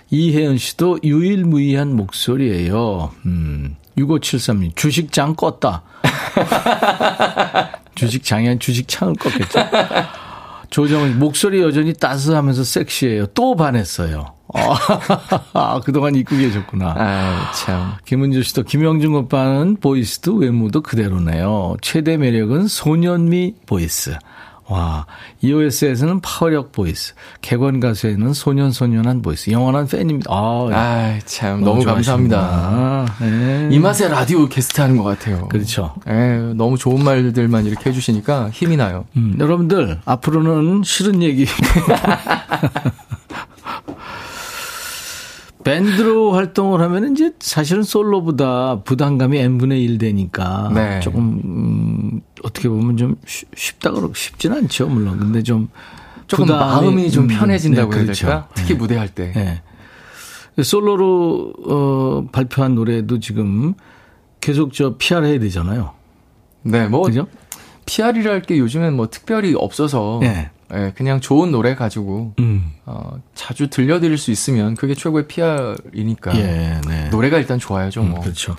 이혜연 씨도 유일무이한 목소리예요. 음. 6573님 주식장 껐다. 주식장이 아닌 주식창을 껐겠죠. 조정은 목소리 여전히 따스하면서 섹시해요. 또 반했어요. 아, 그동안 입고 계셨구나. 아, 참. 김은주 씨도 김형중 오빠는 voice도 외모도 그대로네요. 최대 매력은 소년미 voice. 와, EOS에서는 파워력 voice, 객원 가수에는 소년소년한 voice, 영원한 팬입니다. 아, 아 참, 너무, 너무 감사합니다. 네. 이 맛에 라디오 게스트 하는 것 같아요. 그렇죠. 네, 너무 좋은 말들만 이렇게 해주시니까 힘이 나요. 음, 여러분들, 앞으로는 싫은 얘기. 밴드로 활동을 하면 이제 사실은 솔로보다 부담감이 n분의 1 되니까 네. 조금 음, 어떻게 보면 좀 쉽다 그러고 쉽진 않죠 물론 근데 좀 조금 마음이 좀 음, 편해진다고 네, 해야 그렇죠. 될까 특히 네. 무대할 때 네. 솔로로 어, 발표한 노래도 지금 계속 저 PR 해야 되잖아요. 네, 뭐 그죠? PR이랄 게 요즘엔 뭐 특별히 없어서 네. 예, 그냥 좋은 노래 가지고 음. 어, 자주 들려드릴 수 있으면 그게 최고의 PR이니까 예, 네. 노래가 일단 좋아야죠. 뭐. 음, 그렇죠.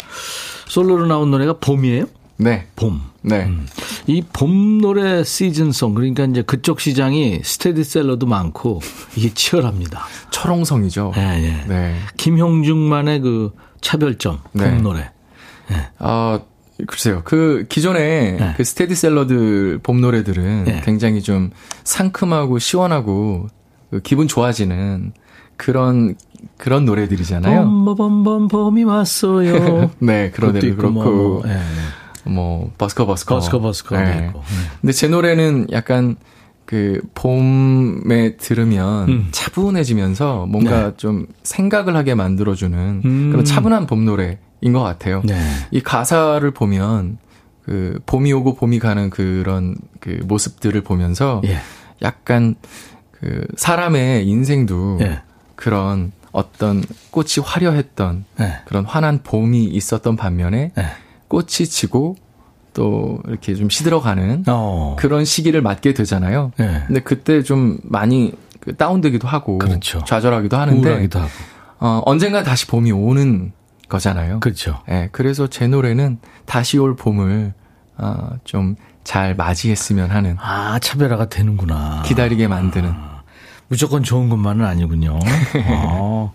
솔로로 나온 노래가 봄이에요? 네. 봄. 네. 음. 이봄 노래 시즌송 그러니까 이제 그쪽 시장이 스테디셀러도 많고 이게 치열합니다. 철옹성이죠. 네, 네. 네. 김형중만의 그 차별점 봄 네. 노래. 네. 아 글쎄요. 그 기존에 네. 그 스테디셀러들 봄 노래들은 네. 굉장히 좀 상큼하고 시원하고 그 기분 좋아지는 그런 그런 노래들이잖아요. 봄봄봄 봄이 왔어요. 네, 그런 노래도 그렇고 뭐, 네. 뭐 버스커 버스커 버스커 버스커 네. 있고. 네. 근데 제 노래는 약간 그 봄에 들으면 음. 차분해지면서 뭔가 네. 좀 생각을 하게 만들어주는 음. 그런 차분한 봄 노래 인 것 같아요. 네. 이 가사를 보면 그 봄이 오고 봄이 가는 그런 그 모습들을 보면서 예. 약간 그 사람의 인생도 예. 그런 어떤 꽃이 화려했던 예. 그런 환한 봄이 있었던 반면에 예. 꽃이 지고 또 이렇게 좀 시들어가는 어. 그런 시기를 맞게 되잖아요. 예. 근데 그때 좀 많이 그 다운되기도 하고 그렇죠. 좌절하기도 하는데 우울하기도 하고. 어, 언젠가 다시 봄이 오는 거잖아요. 그렇죠. 예, 그래서 제 노래는 다시 올 봄을 어, 좀잘 맞이했으면 하는. 아, 차별화가 되는구나. 기다리게 만드는. 아, 무조건 좋은 것만은 아니군요. 어,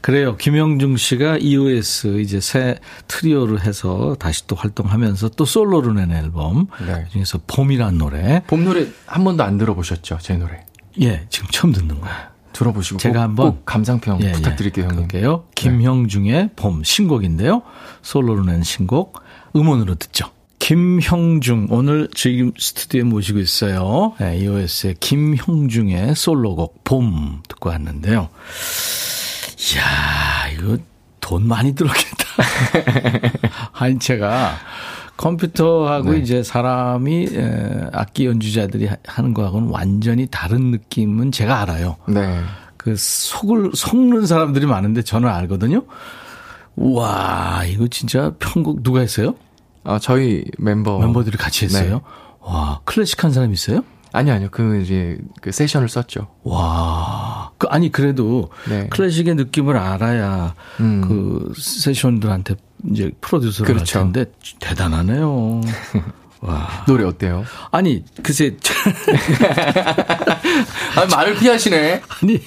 그래요. 김영중 씨가 EOS 이제 새 트리오를 해서 다시 또 활동하면서 또 솔로로 낸 앨범. 네. 그 중에서 봄이란 노래. 봄 노래 한 번도 안 들어보셨죠? 제 노래. 예, 지금 처음 듣는 거예요. 들어보시고 제가 한번 꼭 감상평 예, 예. 부탁드릴게요, 예. 형님. 김형중의 봄 신곡인데요. 솔로로 낸 신곡 음원으로 듣죠. 김형중 오늘 지금 스튜디오에 모시고 있어요. 네, EOS의 김형중의 솔로곡 봄 듣고 왔는데요. 이야 이거 돈 많이 들었겠다. 한 채가 컴퓨터하고 네. 이제 사람이 악기 연주자들이 하는 거하고는 완전히 다른 느낌은 제가 알아요. 네. 그 속을 속는 사람들이 많은데 저는 알거든요. 우와, 이거 진짜 편곡 누가 했어요? 아, 저희 멤버. 멤버들이 같이 했어요? 네. 와, 클래식한 사람 있어요? 아니요, 아니요. 그 이제 그 세션을 썼죠. 와. 그 아니 그래도 네. 클래식의 느낌을 알아야 음. 그 세션들한테 이제 프로듀서를 그렇죠. 할 텐데 대단하네요. 와. 노래 어때요? 아니, 글쎄. 아니, 말을 피하시네. 아니,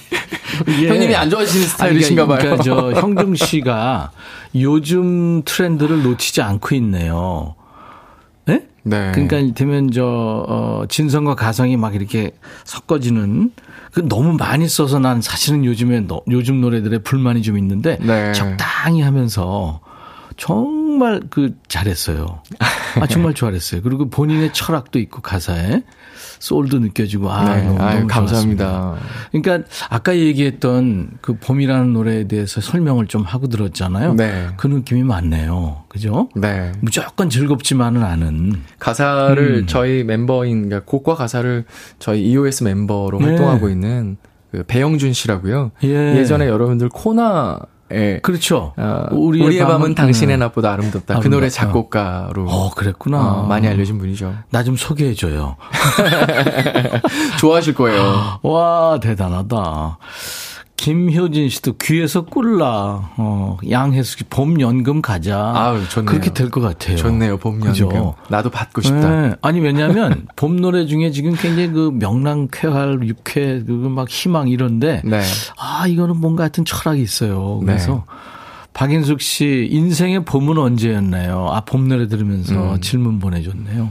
예. 형님이 안 좋아하시는 스타일이신가 봐요. 그러니까 저 형중 씨가 요즘 트렌드를 놓치지 않고 있네요. 네? 네. 그러니까 되면 저, 어, 진성과 가성이 막 이렇게 섞어지는 그 너무 많이 써서 난 사실은 요즘에 너, 요즘 노래들의 불만이 좀 있는데 네. 적당히 하면서 정 말 그 잘했어요. 아 정말 좋아했어요. 그리고 본인의 철학도 있고 가사에 소울도 느껴지고 아 네. 너무, 아유, 너무 감사합니다. 그러니까 아까 얘기했던 그 봄이라는 노래에 대해서 설명을 좀 하고 들었잖아요. 네. 그 느낌이 많네요. 그죠? 네. 무조건 즐겁지만은 않은 가사를 음. 저희 멤버인 그러니까 곡과 가사를 저희 EOS 멤버로 네. 활동하고 있는 그 배영준 씨라고요. 예. 예전에 여러분들 코나 예. 그렇죠. 어, 우리의, 우리의 밤은, 밤은, 당신의 음. 낮보다 아름답다. 아름답다. 그 노래 작곡가로. 어, 그랬구나. 어, 많이 알려진 분이죠. 나 좀 소개해줘요. 좋아하실 거예요. 와, 대단하다. 김효진 씨도 귀에서 꿀라. 어, 양혜숙 씨, 봄 연금 가자. 아유, 좋네요. 그렇게 될 것 같아요. 좋네요, 봄 연금. 그죠? 나도 받고 싶다. 네. 아니, 왜냐면, 봄 노래 중에 지금 굉장히 그 명랑, 쾌활, 육회, 그막 희망 이런데. 네. 아, 이거는 뭔가 하여튼 철학이 있어요. 그래서. 네. 박인숙 씨, 인생의 봄은 언제였나요? 아, 봄 노래 들으면서 음. 질문 보내줬네요.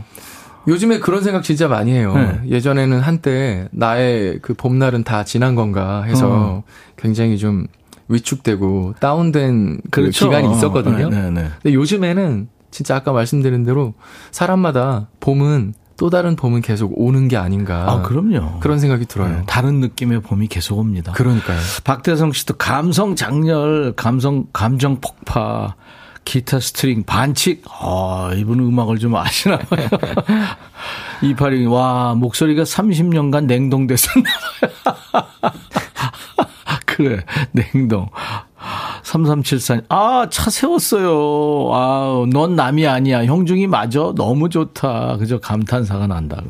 요즘에 그런 생각 진짜 많이 해요. 네. 예전에는 한때 나의 그 봄날은 다 지난 건가 해서 어. 굉장히 좀 위축되고 다운된 그 그렇죠. 기간이 있었거든요. 네, 네, 네, 근데 요즘에는 진짜 아까 말씀드린 대로 사람마다 봄은 또 다른 봄은 계속 오는 게 아닌가. 아, 그럼요. 그런 생각이 들어요. 네, 다른 느낌의 봄이 계속 옵니다. 그러니까요. 박대성 씨도 감성 장렬, 감성, 감정 폭파. 기타 스트링 반칙. 아, 이분 음악을 좀 아시나 봐요. 이파리 와, 목소리가 30년간 냉동됐었나 봐요. 그래, 냉동. 3374. 아, 차 세웠어요. 아, 넌 남이 아니야. 형중이 맞아. 너무 좋다. 그저 감탄사가 난다.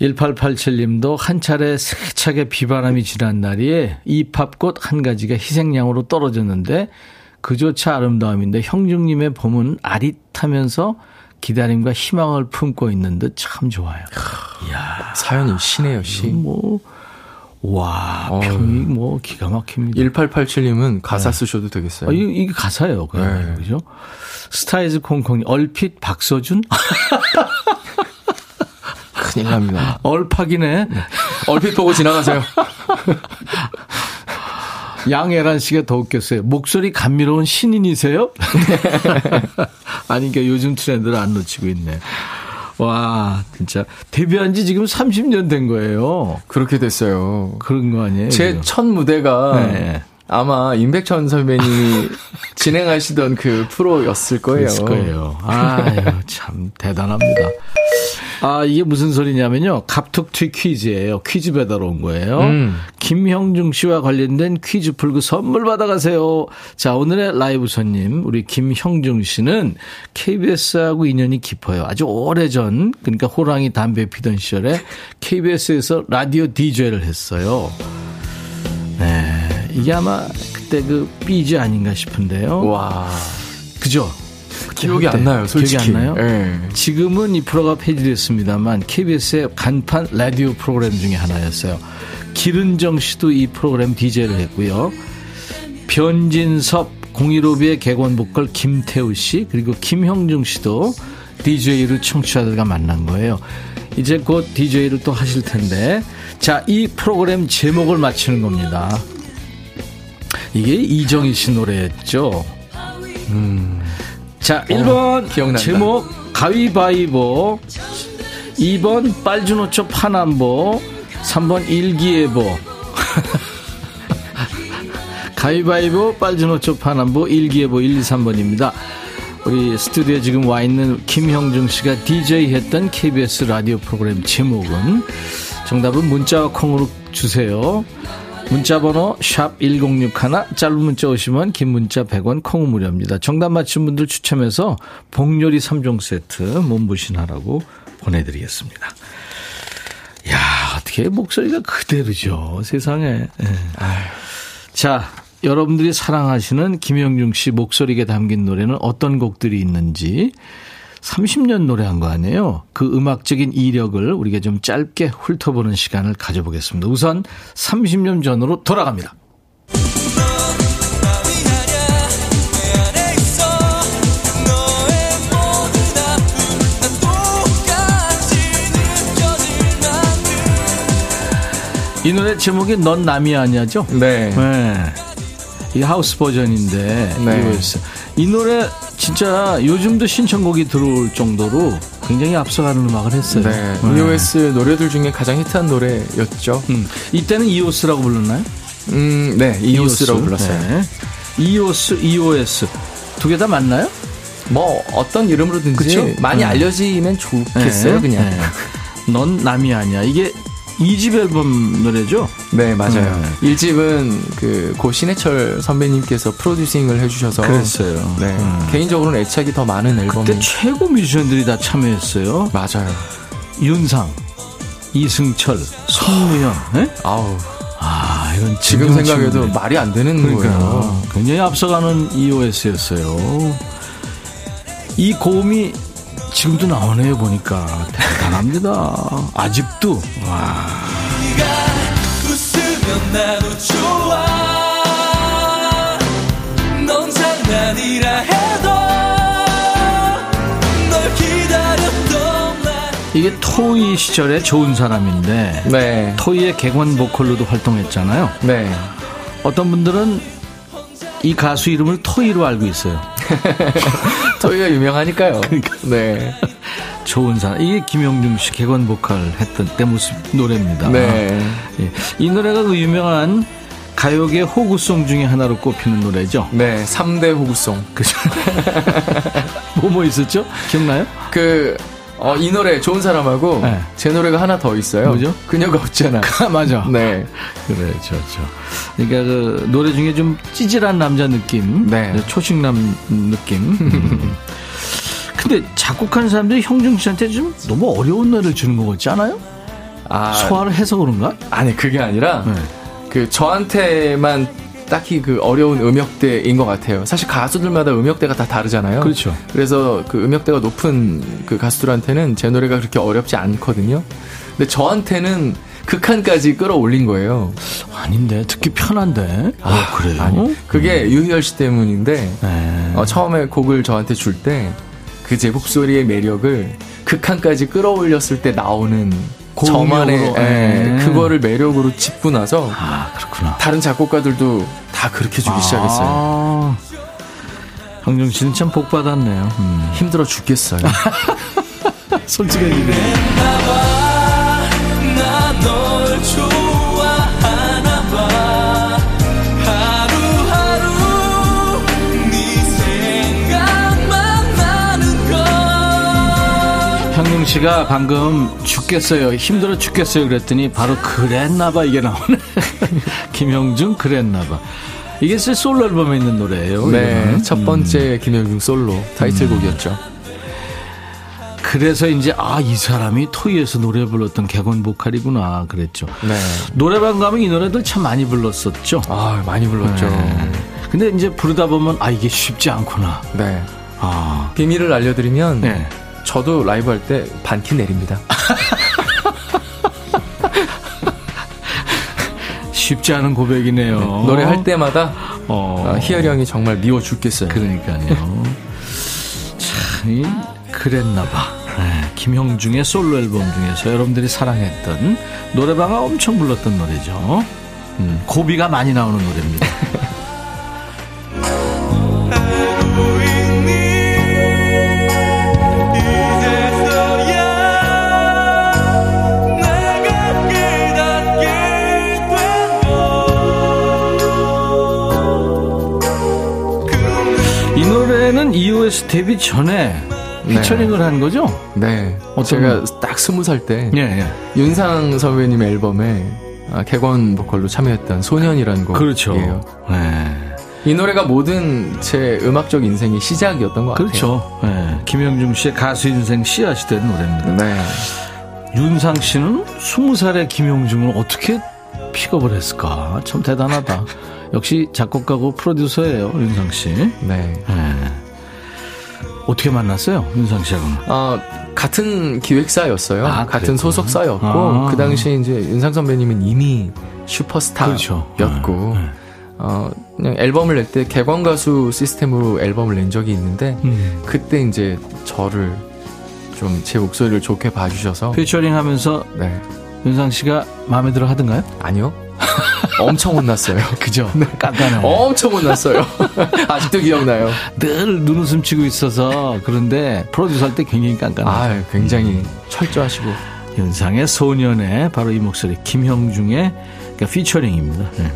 1887님도 한 차례 세차게 비바람이 지난 날에 이 팝꽃 한 가지가 희생양으로 떨어졌는데 그조차 아름다움인데 형중님의 봄은 아릿하면서 기다림과 희망을 품고 있는 듯 참 좋아요. 이야. 사연이 시네요, 시. 뭐, 와, 어. 평이 뭐 기가 막힙니다. 1887님은 가사 네. 쓰셔도 되겠어요. 아, 이게, 이게 가사예요. 네. 그죠? 스타이즈 콩콩이 얼핏 박서준? 큰일 납니다. 얼팍이네. 네. 얼핏 보고 지나가세요. 양애란 씨가 더 웃겼어요. 목소리 감미로운 신인이세요? 아니, 그러니까 요즘 트렌드를 안 놓치고 있네. 와, 진짜. 데뷔한 지 지금 30년 된 거예요. 그렇게 됐어요. 그런 거 아니에요? 제 첫 무대가 네. 아마 임백천 선배님이 진행하시던 그 프로였을 거예요. 그랬을 거예요. 아유, 참 대단합니다. 아, 이게 무슨 소리냐면요. 갑툭튀 퀴즈예요. 퀴즈 배달 온 거예요. 음. 김형중 씨와 관련된 퀴즈 풀고 선물 받아가세요. 자, 오늘의 라이브 손님, 우리 김형중 씨는 KBS하고 인연이 깊어요. 아주 오래전, 그러니까 호랑이 담배 피던 시절에 KBS에서 라디오 DJ를 했어요. 네. 이게 아마 그때 그 삐지 아닌가 싶은데요. 와. 그죠? 기억이 안 나요, 솔직히. 기억이 안 나요? 네. 지금은 이 프로가 폐지됐습니다만 KBS의 간판 라디오 프로그램 중에 하나였어요. 기른정 씨도 이 프로그램 DJ를 했고요. 변진섭, 015B의 개건 보컬 김태우 씨, 그리고 김형중 씨도 DJ로 청취자들과 만난 거예요. 이제 곧 DJ를 또 하실 텐데. 자, 이 프로그램 제목을 맞히는 겁니다. 이게 이정희 씨 노래였죠. 음. 자, 1번 어, 기억난다. 제목 가위바위보. 2번 빨주노초 파남보. 3번 일기예보. 가위바위보 빨주노초 파남보 일기예보 1, 2, 3번입니다. 우리 스튜디오에 지금 와 있는 김형중 씨가 DJ 했던 KBS 라디오 프로그램 제목은 정답은 문자와 콩으로 주세요 문자번호 샵 1061, 짧은 문자 오시면 긴 문자 100원, 콩은 무료입니다. 정답 맞힌 분들 추첨해서 복요리 3종 세트 몸부신하라고 보내드리겠습니다. 야 어떻게 목소리가 그대로죠. 세상에. 네. 자, 여러분들이 사랑하시는 김영중 씨 목소리가 담긴 노래는 어떤 곡들이 있는지 30년 노래한 거 아니에요? 그 음악적인 이력을 우리가 좀 짧게 훑어보는 시간을 가져보겠습니다. 우선 30년 전으로 돌아갑니다. 이 노래 제목이 넌 남이 아니야죠? 네. 네. 이 하우스 버전인데 네. 이 노래 진짜 요즘도 신청곡이 들어올 정도로 굉장히 앞서가는 음악을 했어요. 네. 네. EOS 노래들 중에 가장 히트한 노래였죠. 음. 이때는 EOS라고 불렀나요? 음, 네. EOS라고 EOS. 불렀어요. 네. EOS, EOS. 두 개 다 맞나요? 뭐 어떤 이름으로든지 그쵸? 많이 음. 알려지면 좋겠어요, 네. 그냥. 네. 넌 남이 아니야. 이게 2집 앨범 노래죠? 네, 맞아요. 네. 1집은 그, 고 신해철 선배님께서 프로듀싱을 해주셔서. 그랬어요. 네. 음. 개인적으로는 애착이 더 많은 앨범. 그때 최고 뮤지션들이 다 참여했어요. 맞아요. 윤상, 이승철, 손무현, 네? 아우. 아, 이건 지금 생각해도 친구들. 말이 안 되는 그러니까, 거예요. 굉장히 앞서가는 EOS였어요. 이 고음이 지금도 나오네요 보니까 대단합니다. 아직도 와. 이게 토이 시절에 좋은 사람인데 네. 토이의 객원 보컬로도 활동했잖아요. 네. 어떤 분들은 이 가수 이름을 토이로 알고 있어요. 토이가 유명하니까요. 그러니까. 네. 좋은 사람. 이게 김영중 씨 개건 보컬 했던 때 모습 노래입니다. 네. 예. 이 노래가 그 유명한 가요계 호구송 중에 하나로 꼽히는 노래죠. 네, 3대 호구송. 그죠. 뭐, 뭐 있었죠? 기억나요? 그, 어, 이 노래 좋은 사람하고 네. 제 노래가 하나 더 있어요. 뭐죠? 그녀가 없잖아. 맞아. 네. 그래, 죠 저. 그러니까 그 노래 중에 좀 찌질한 남자 느낌. 네. 초식남 느낌. 근데 작곡하는 사람들이 형중 씨한테 좀 너무 어려운 노래를 주는 것 같지 않아요? 아, 소화를 해서 그런가? 아니, 그게 아니라 네. 그 저한테만 딱히 그 어려운 음역대인 것 같아요. 사실 가수들마다 음역대가 다 다르잖아요. 그렇죠. 그래서 그 음역대가 높은 그 가수들한테는 제 노래가 그렇게 어렵지 않거든요. 근데 저한테는 극한까지 끌어올린 거예요. 아닌데 듣기 편한데. 아, 그래요? 아니, 그게 음. 유희열 씨 때문인데 네. 어, 처음에 곡을 저한테 줄 때 그 제 목소리의 매력을 극한까지 끌어올렸을 때 나오는 저만의 예, 그거를 매력으로 짚고 나서 아 다른 작곡가들도 다 그렇게 주기 아. 시작했어요. 황정 씨는 참 복 받았네요. 음. 힘들어 죽겠어요. 솔직하게. 씨가 방금 죽겠어요. 힘들어 죽겠어요. 그랬더니 바로 그랬나봐 이게 나오네. 김영중 그랬나봐. 이게 제 솔로 앨범에 있는 노래예요. 네, 이거는. 첫 번째 음. 김영중 솔로 타이틀곡이었죠. 음. 그래서 이제 아 이 사람이 토이에서 노래 불렀던 개건 보컬이구나 그랬죠. 네. 노래방 가면 이 노래들 참 많이 불렀었죠. 아 많이 불렀죠. 네. 근데 이제 부르다 보면 아 이게 쉽지 않구나. 네. 아 비밀을 알려드리면 네. 저도 라이브 할 때 반키 내립니다. 쉽지 않은 고백이네요. 네, 노래할 때마다 어... 아, 희열이 형이 정말 미워 죽겠어요. 그러니까요. 참, 그랬나봐. 네, 김형중의 솔로 앨범 중에서 여러분들이 사랑했던 노래방아 엄청 불렀던 노래죠. 음, 고비가 많이 나오는 노래입니다. KBS 데뷔 전에 네. 피처링을 네. 한 거죠? 네. 제가 딱 스무 살때 예, 예. 윤상 선배님 앨범에 아, 객원 보컬로 참여했던 소년이라는 곡이에요. 그렇죠. 네. 이 노래가 모든 제 음악적 인생의 시작이었던 것 그렇죠. 같아요. 그렇죠. 네. 김형중 씨의 가수 인생 씨앗이 된 노래입니다. 네. 윤상 씨는 스무 살의 김형중을 어떻게 픽업을 했을까? 참 대단하다. 역시 작곡가고 프로듀서예요, 윤상 씨. 네. 네. 어떻게 만났어요, 윤상 씨하고는? 아, 같은 기획사였어요. 아, 같은 소속사였고 아. 그 당시 이제 윤상 선배님은 이미 슈퍼스타였고 그렇죠. 네. 어, 그냥 앨범을 낼 때 개관 가수 시스템으로 앨범을 낸 적이 있는데 음. 그때 이제 저를 좀 제 목소리를 좋게 봐주셔서 피처링 하면서 네. 윤상 씨가 마음에 들어 하던가요? 아니요. 엄청 혼났어요. 그죠? 네. 깐깐해. 엄청 혼났어요. 아직도 기억나요. 늘 눈웃음 치고 있어서 그런데 프로듀서 할 때 굉장히 깐깐해요. 아, 굉장히 음. 철저하시고. 윤상의 소년의 바로 이 목소리 김형중의 그러니까 피처링입니다. 네.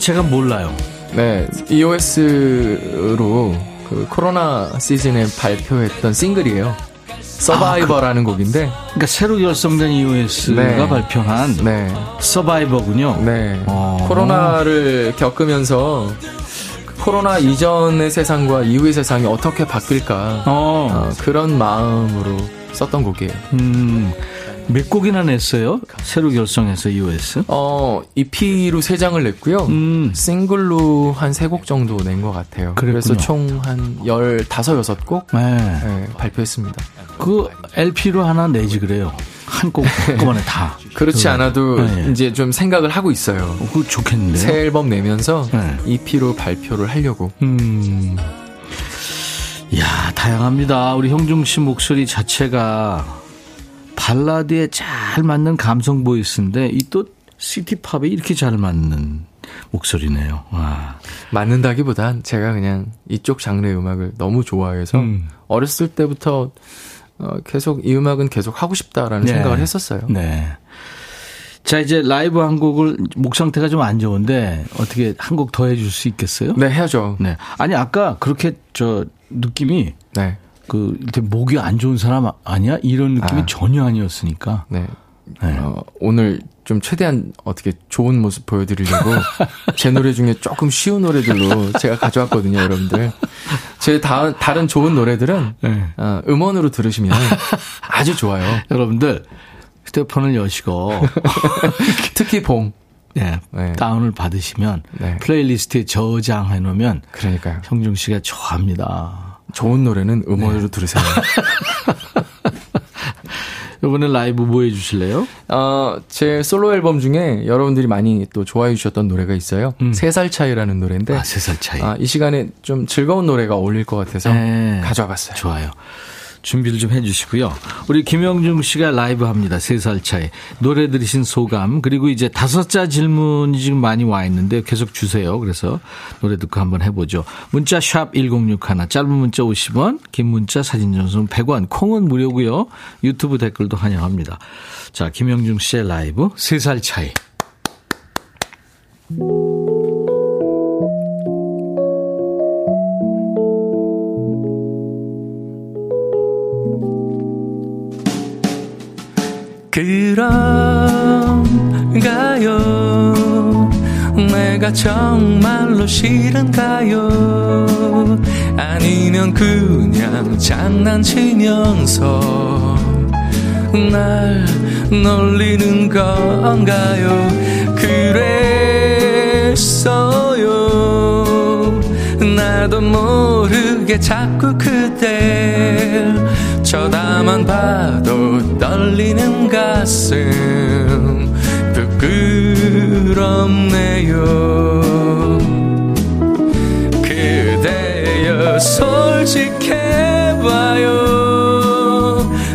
제가 몰라요. 네, EOS로 그 코로나 시즌에 발표했던 싱글이에요. 서바이버라는 아, 그, 곡인데. 그러니까 새로 결성된 EOS가 네. 발표한 네. 서바이버군요. 네. 어. 코로나를 겪으면서 코로나 이전의 세상과 이후의 세상이 어떻게 바뀔까 어. 어, 그런 마음으로 썼던 곡이에요. 음. 몇 곡이나 냈어요? 새로 결성해서 EOS? 어, EP로 3장을 냈고요. 음. 싱글로 한 3곡 정도 낸 것 같아요. 그랬군요. 그래서 총 한 15, 6곡 네. 네, 발표했습니다. 그 LP로 하나 내지 그래요. 한곡 한꺼번에 다. 그렇지 그거. 않아도 네. 이제 좀 생각을 하고 있어요. 어, 그 좋겠는데. 새 앨범 내면서 네. EP로 발표를 하려고. 음. 야 다양합니다. 우리 형중 씨 목소리 자체가 발라드에 잘 맞는 감성 보이스인데 이 또 시티팝에 이렇게 잘 맞는 목소리네요. 와. 맞는다기보단 제가 그냥 이쪽 장르의 음악을 너무 좋아해서 음. 어렸을 때부터 어, 계속 이 음악은 계속 하고 싶다라는 네. 생각을 했었어요. 네. 자, 이제 라이브 한 곡을 목 상태가 좀 안 좋은데 어떻게 한 곡 더 해줄 수 있겠어요? 네, 해야죠. 네. 아니, 아까 그렇게 저 느낌이 네. 그 이렇게 목이 안 좋은 사람 아니야? 이런 느낌이 아. 전혀 아니었으니까. 네. 네. 어, 오늘 좀 최대한 어떻게 좋은 모습 보여드리려고 제 노래 중에 조금 쉬운 노래들로 제가 가져왔거든요, 여러분들. 제 다, 다른 좋은 노래들은 네. 어, 음원으로 들으시면 아주 좋아요. 여러분들 휴대폰을 여시고 특히 봄. 네, 네. 다운을 받으시면 네. playlist에 저장해 놓으면 그러니까요. 형중 씨가 좋아합니다. 좋은 노래는 음원으로 네. 들으세요. 이번에 라이브 뭐 해주실래요? 어, 제 솔로 앨범 중에 여러분들이 많이 또 좋아해 주셨던 노래가 있어요. 음. 3살 차이라는 노래인데. 아, 3살 차이. 아, 이 시간에 좀 즐거운 노래가 어울릴 것 같아서 네. 가져와 봤어요. 좋아요. 준비를 좀 해주시고요. 우리 김영중 씨가 라이브 합니다. 세살 차이. 노래 들으신 소감, 그리고 이제 다섯 자 질문이 지금 많이 와 있는데 계속 주세요. 그래서 노래 듣고 한번 해보죠. 문자 샵 1061, 짧은 문자 50원, 긴 문자 사진 전송 100원, 콩은 무료고요. 유튜브 댓글도 환영합니다. 자, 김영중 씨의 라이브, 세살 차이. 그런가요? 내가 정말로 싫은가요? 아니면 그냥 장난치면서 날 놀리는 건가요? 그랬어요. 나도 모르게 자꾸 그댈 쳐다만 봐도 떨리는 가슴 부끄럽네요. 그대여 솔직해봐요.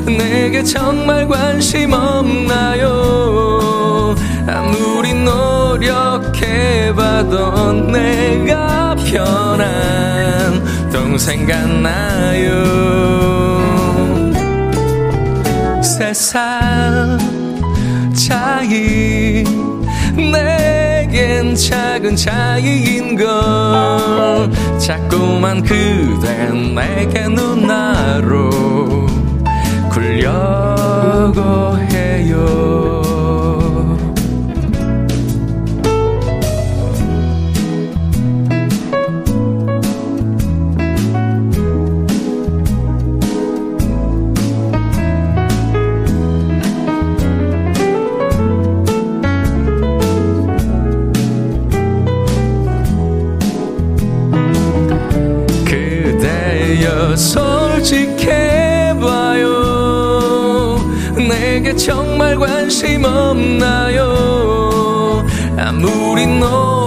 내게 정말 관심 없나요? 아무리 노력해봐도 내가 편한 동생 같나요 세살 차이 내겐 작은 차이인걸 자꾸만 그댄 내게 누나로 굴려고 해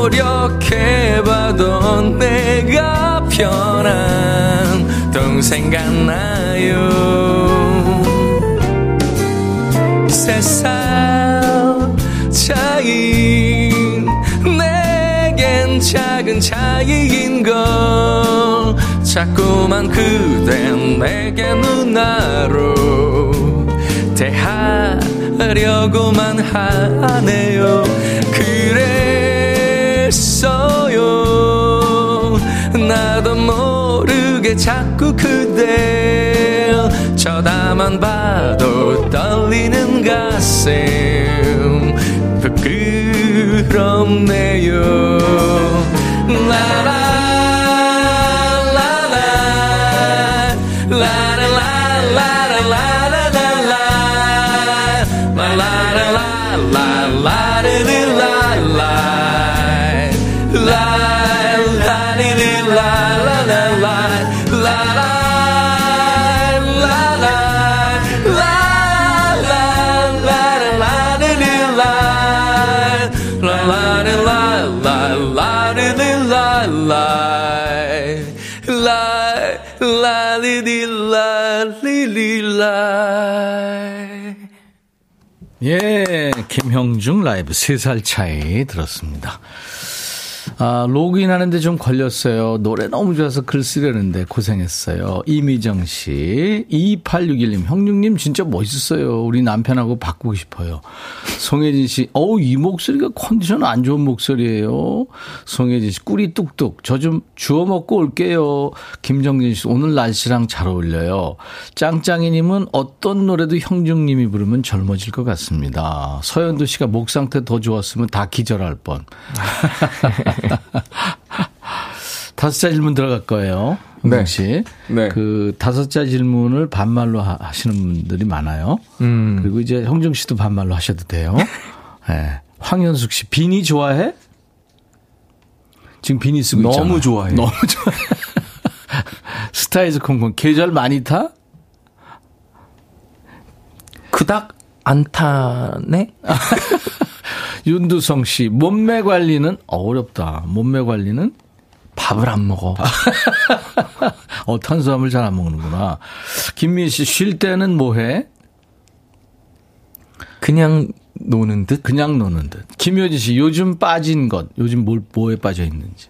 노력해봐도 내가 편한 동생 같나요. 세살 차이 내겐 작은 차이인 걸 자꾸만 그댄 내게 누나로 대하려고만 하네요. 그 랬어요. 나도 모르게 자꾸 그대 쳐다만 봐도 떨리는 가슴 부끄럽네요. 라라 김형중 라이브 3살 차이 들었습니다. 아, 로그인 하는데 좀 걸렸어요. 노래 너무 좋아서 글 쓰려는데 고생했어요. 이미정 씨. 2861님, 형님님 진짜 멋있어요. 우리 남편하고 바꾸고 싶어요. 송혜진 씨, 어우, 이 목소리가 컨디션 안 좋은 목소리예요. 송혜진 씨, 꿀이 뚝뚝. 저 좀 주워 먹고 올게요. 김정진 씨, 오늘 날씨랑 잘 어울려요. 짱짱이님은 어떤 노래도 형중님이 부르면 젊어질 것 같습니다. 서현도 씨가 목 상태 더 좋았으면 다 기절할 뻔. 다섯 자 질문 들어갈 거예요. 네. 씨. 네. 그 다섯 자 질문을 반말로 하시는 분들이 많아요. 음. 그리고 이제 형중 씨도 반말로 하셔도 돼요. 네. 황현숙 씨, 비니 좋아해? 지금 비니 쓰고 있잖아. 너무 좋아해. 너무 좋아해. 스타이즈 콩콩 계절 많이 타? 그닥 안 타네? 윤두성 씨, 몸매 관리는 어렵다. 몸매 관리는 밥을 안 먹어. 어, 탄수화물 잘 안 먹는구나. 김민 씨, 쉴 때는 뭐 해? 그냥 노는 듯? 그냥 노는 듯. 김효진 씨, 요즘 빠진 것, 요즘 뭘, 뭐에 빠져 있는지.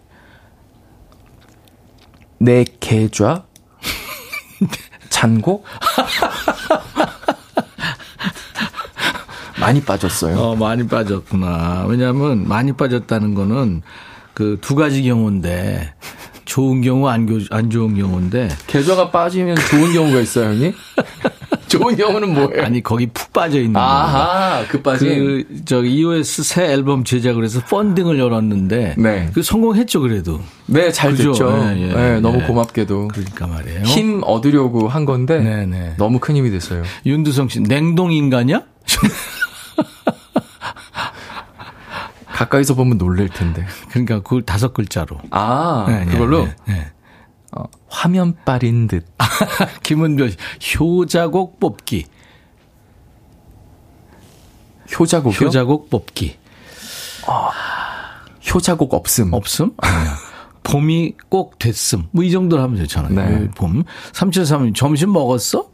내 계좌? 잔고? 많이 빠졌어요. 어, 많이 빠졌구나. 왜냐하면 많이 빠졌다는 거는 그 두 가지 경우인데 좋은 경우 안, 교, 안 좋은 경우인데 계좌가 빠지면 좋은 경우가 있어요, 형님? 좋은 경우는 뭐예요? 아니 거기 푹 빠져 있는 아하, 그 빠진. 그 저기 EOS 새 앨범 제작을 해서 펀딩을 열었는데 네. 그 성공했죠 그래도. 네, 잘 그죠? 됐죠. 네, 예, 네, 너무 예. 고맙게도. 그러니까 말이에요. 힘 얻으려고 한 건데 네, 네. 너무 큰 힘이 됐어요. 윤두성 씨 냉동 인간이야? 가까이서 보면 놀랄 텐데. 그러니까 그걸 다섯 글자로. 아, 네, 네 그걸로? 네, 네. 어, 화면빨인 듯. 김은별 효자곡 뽑기. 효자곡이요? 효자곡 뽑기. 어, 효자곡 없음. 없음? 봄이 꼭 됐음. 뭐 이 정도로 하면 되잖아요. 네. 봄. 3735님, 점심 먹었어?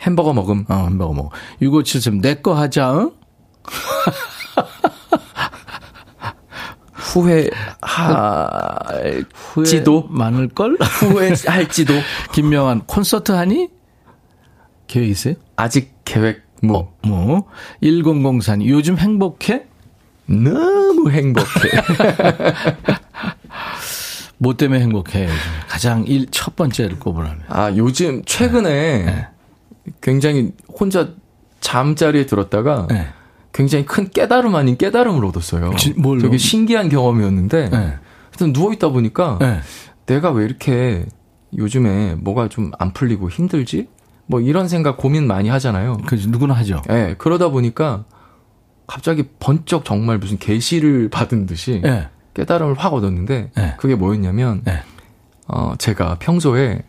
햄버거 먹음. 어, 햄버거 먹어. 6573, 내거 하자, 응? 후회할지도 많을걸? 후회할지도. 김명환 콘서트 하니? 계획 있어요? 아직 계획 뭐. 어, 뭐. 1004님 요즘 행복해? 너무 행복해. 뭐 때문에 행복해? 요즘. 가장 일, 첫 번째를 꼽으라면. 아, 요즘 최근에 네. 네. 굉장히 혼자 잠자리에 들었다가 네. 굉장히 큰 깨달음 아닌 깨달음을 얻었어요. 지, 뭘로? 되게 신기한 경험이었는데 네. 하여튼 누워 있다 보니까 네. 내가 왜 이렇게 요즘에 뭐가 좀 안 풀리고 힘들지? 뭐 이런 생각 고민 많이 하잖아요. 그 누구나 하죠. 예. 네, 그러다 보니까 갑자기 번쩍 정말 무슨 계시를 받은 듯이 네. 깨달음을 확 얻었는데 네. 그게 뭐였냐면 네. 어 제가 평소에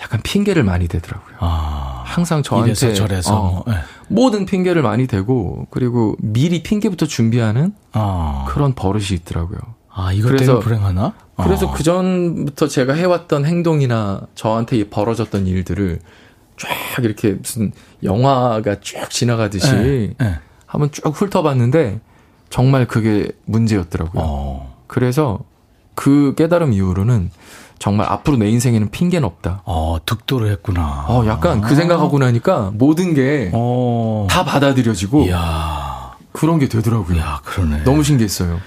약간 핑계를 많이 대더라고요. 아, 항상 저한테 이래서 저래서 어, 네. 모든 핑계를 많이 대고 그리고 미리 핑계부터 준비하는 아. 그런 버릇이 있더라고요. 아, 이것 그래서, 불행하나? 그래서 아. 그 전부터 제가 해왔던 행동이나 저한테 벌어졌던 일들을 쫙 이렇게 무슨 영화가 쭉 지나가듯이 네, 네. 한번 쭉 훑어봤는데 정말 그게 문제였더라고요. 어. 그래서 그 깨달음 이후로는 정말 앞으로 내 인생에는 핑계는 없다. 어, 득도를 했구나. 어, 약간 그 생각하고 나니까 모든 게다 어. 받아들여지고 이야. 그런 게 되더라고요. 야, 그러네. 너무 신기했어요.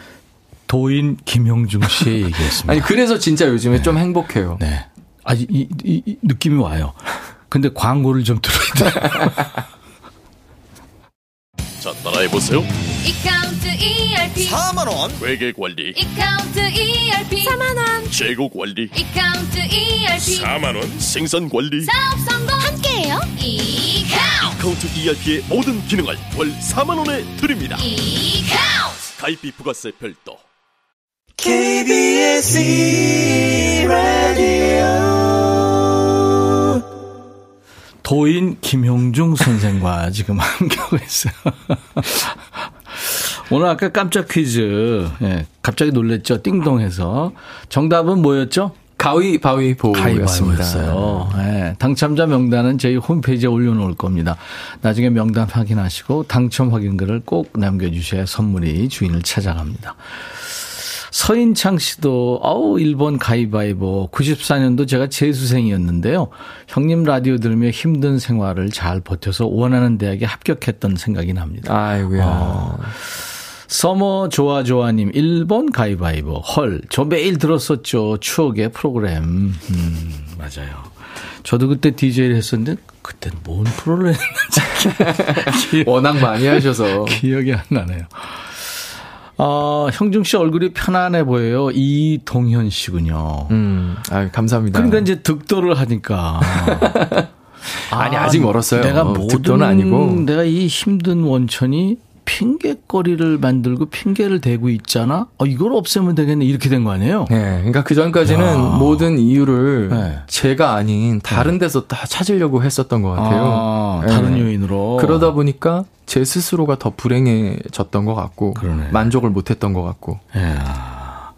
도인 김형중 씨의 얘기였습니다. 아니 그래서 진짜 요즘에 네. 좀 행복해요. 네. 아, 이, 이, 이 느낌이 와요. 근데 광고를 좀 들어야 돼. 자, 따라해 보세요. 이카운트 ERP 4만 원. 회계 관리. 이카운트 ERP 4만원. 재고 관리. 이카운트 ERP 4만원. 생산 관리. 사업 성공 함께해요. 이카운트. 이카운트 ERP의 모든 기능을 월 4만원에 드립니다. 이카운트. 가입비 부가세 별도. KBS 라디오 도인 김용중 선생과 지금 함께하고 있어요. 오늘 아까 깜짝 퀴즈, 예, 갑자기 놀랬죠? 띵동해서. 정답은 뭐였죠? 가위바위보였습니다. 예, 당첨자 명단은 저희 홈페이지에 올려놓을 겁니다. 나중에 명단 확인하시고 당첨 확인글을 꼭 남겨주셔야 선물이 주인을 찾아갑니다. 서인창 씨도 아우 1번 가위바위보 94년도 제가 재수생이었는데요. 형님 라디오 들으며 힘든 생활을 잘 버텨서 원하는 대학에 합격했던 생각이 납니다. 아이고야. 어. 서머 좋아 좋아님 1번 가위바위보 헐 저 매일 들었었죠 추억의 프로그램 음 맞아요 저도 그때 DJ를 했었는데 그때 뭔 프로를 했는지 워낙 많이 하셔서 기억이 안 나네요 어, 형중 씨 얼굴이 편안해 보여요. 이동현 씨군요. 음, 아 감사합니다. 그러니까 이제 득도를 하니까. 아니, 아, 직 멀었어요. 내가 모든, 득도는 아니고. 내가 이 힘든 원천이 핑계거리를 만들고 핑계를 대고 있잖아. 어, 이걸 없애면 되겠네. 이렇게 된 거 아니에요? 네. 그러니까 그 전까지는 야. 모든 이유를 네. 제가 아닌 다른 네. 데서 다 찾으려고 했었던 것 같아요. 아, 다른 네. 요인으로. 그러다 보니까 제 스스로가 더 불행해졌던 것 같고 그러네. 만족을 못했던 것 같고. 이야.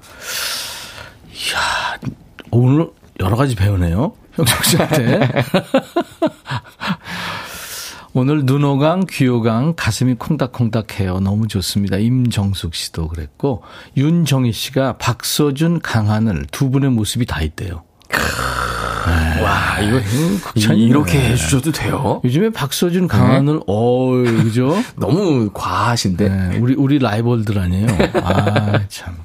이야, 오늘 여러 가지 배우네요. 형석 씨한테. 오늘 눈호강, 귀호강, 가슴이 콩닥콩닥해요. 너무 좋습니다. 임정숙 씨도 그랬고, 윤정희 씨가 박서준, 강하늘 두 분의 모습이 다 있대요. 네. 와, 이거 극찬이 이렇게 해주셔도 돼요? 요즘에 박서준, 강하늘, 네. 어 그죠? 너무 과하신데? 네, 우리, 우리 라이벌들 아니에요? 아, 참.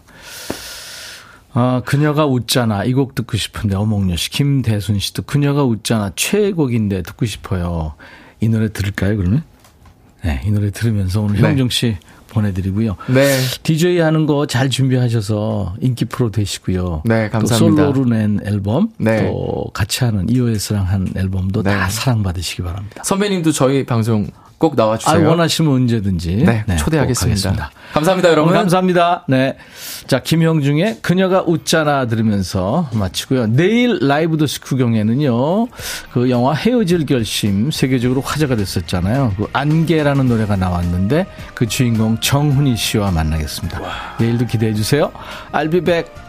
아, 그녀가 웃잖아. 이 곡 듣고 싶은데, 어몽여 씨. 김대순 씨도 그녀가 웃잖아. 최애곡인데 듣고 싶어요. 이 노래 들을까요, 그러면? 네, 이 노래 들으면서 오늘 네. 형정 씨 보내드리고요. 네. DJ 하는 거 잘 준비하셔서 인기 프로 되시고요. 네, 감사합니다. 또 솔로로 낸 앨범, 네. 또 같이 하는 이오에스랑 한 앨범도 네. 다 사랑받으시기 바랍니다. 선배님도 저희 방송 꼭 나와주세요. 아, 원하시면 언제든지. 네, 네 초대하겠습니다. 감사합니다, 여러분. 감사합니다. 네. 자, 김형중의 그녀가 웃잖아 들으면서 마치고요. 내일 라이브 도시 구경에는요, 그 영화 헤어질 결심 세계적으로 화제가 됐었잖아요. 그 안개라는 노래가 나왔는데 그 주인공 정훈이 씨와 만나겠습니다. 와. 내일도 기대해 주세요. I'll be back.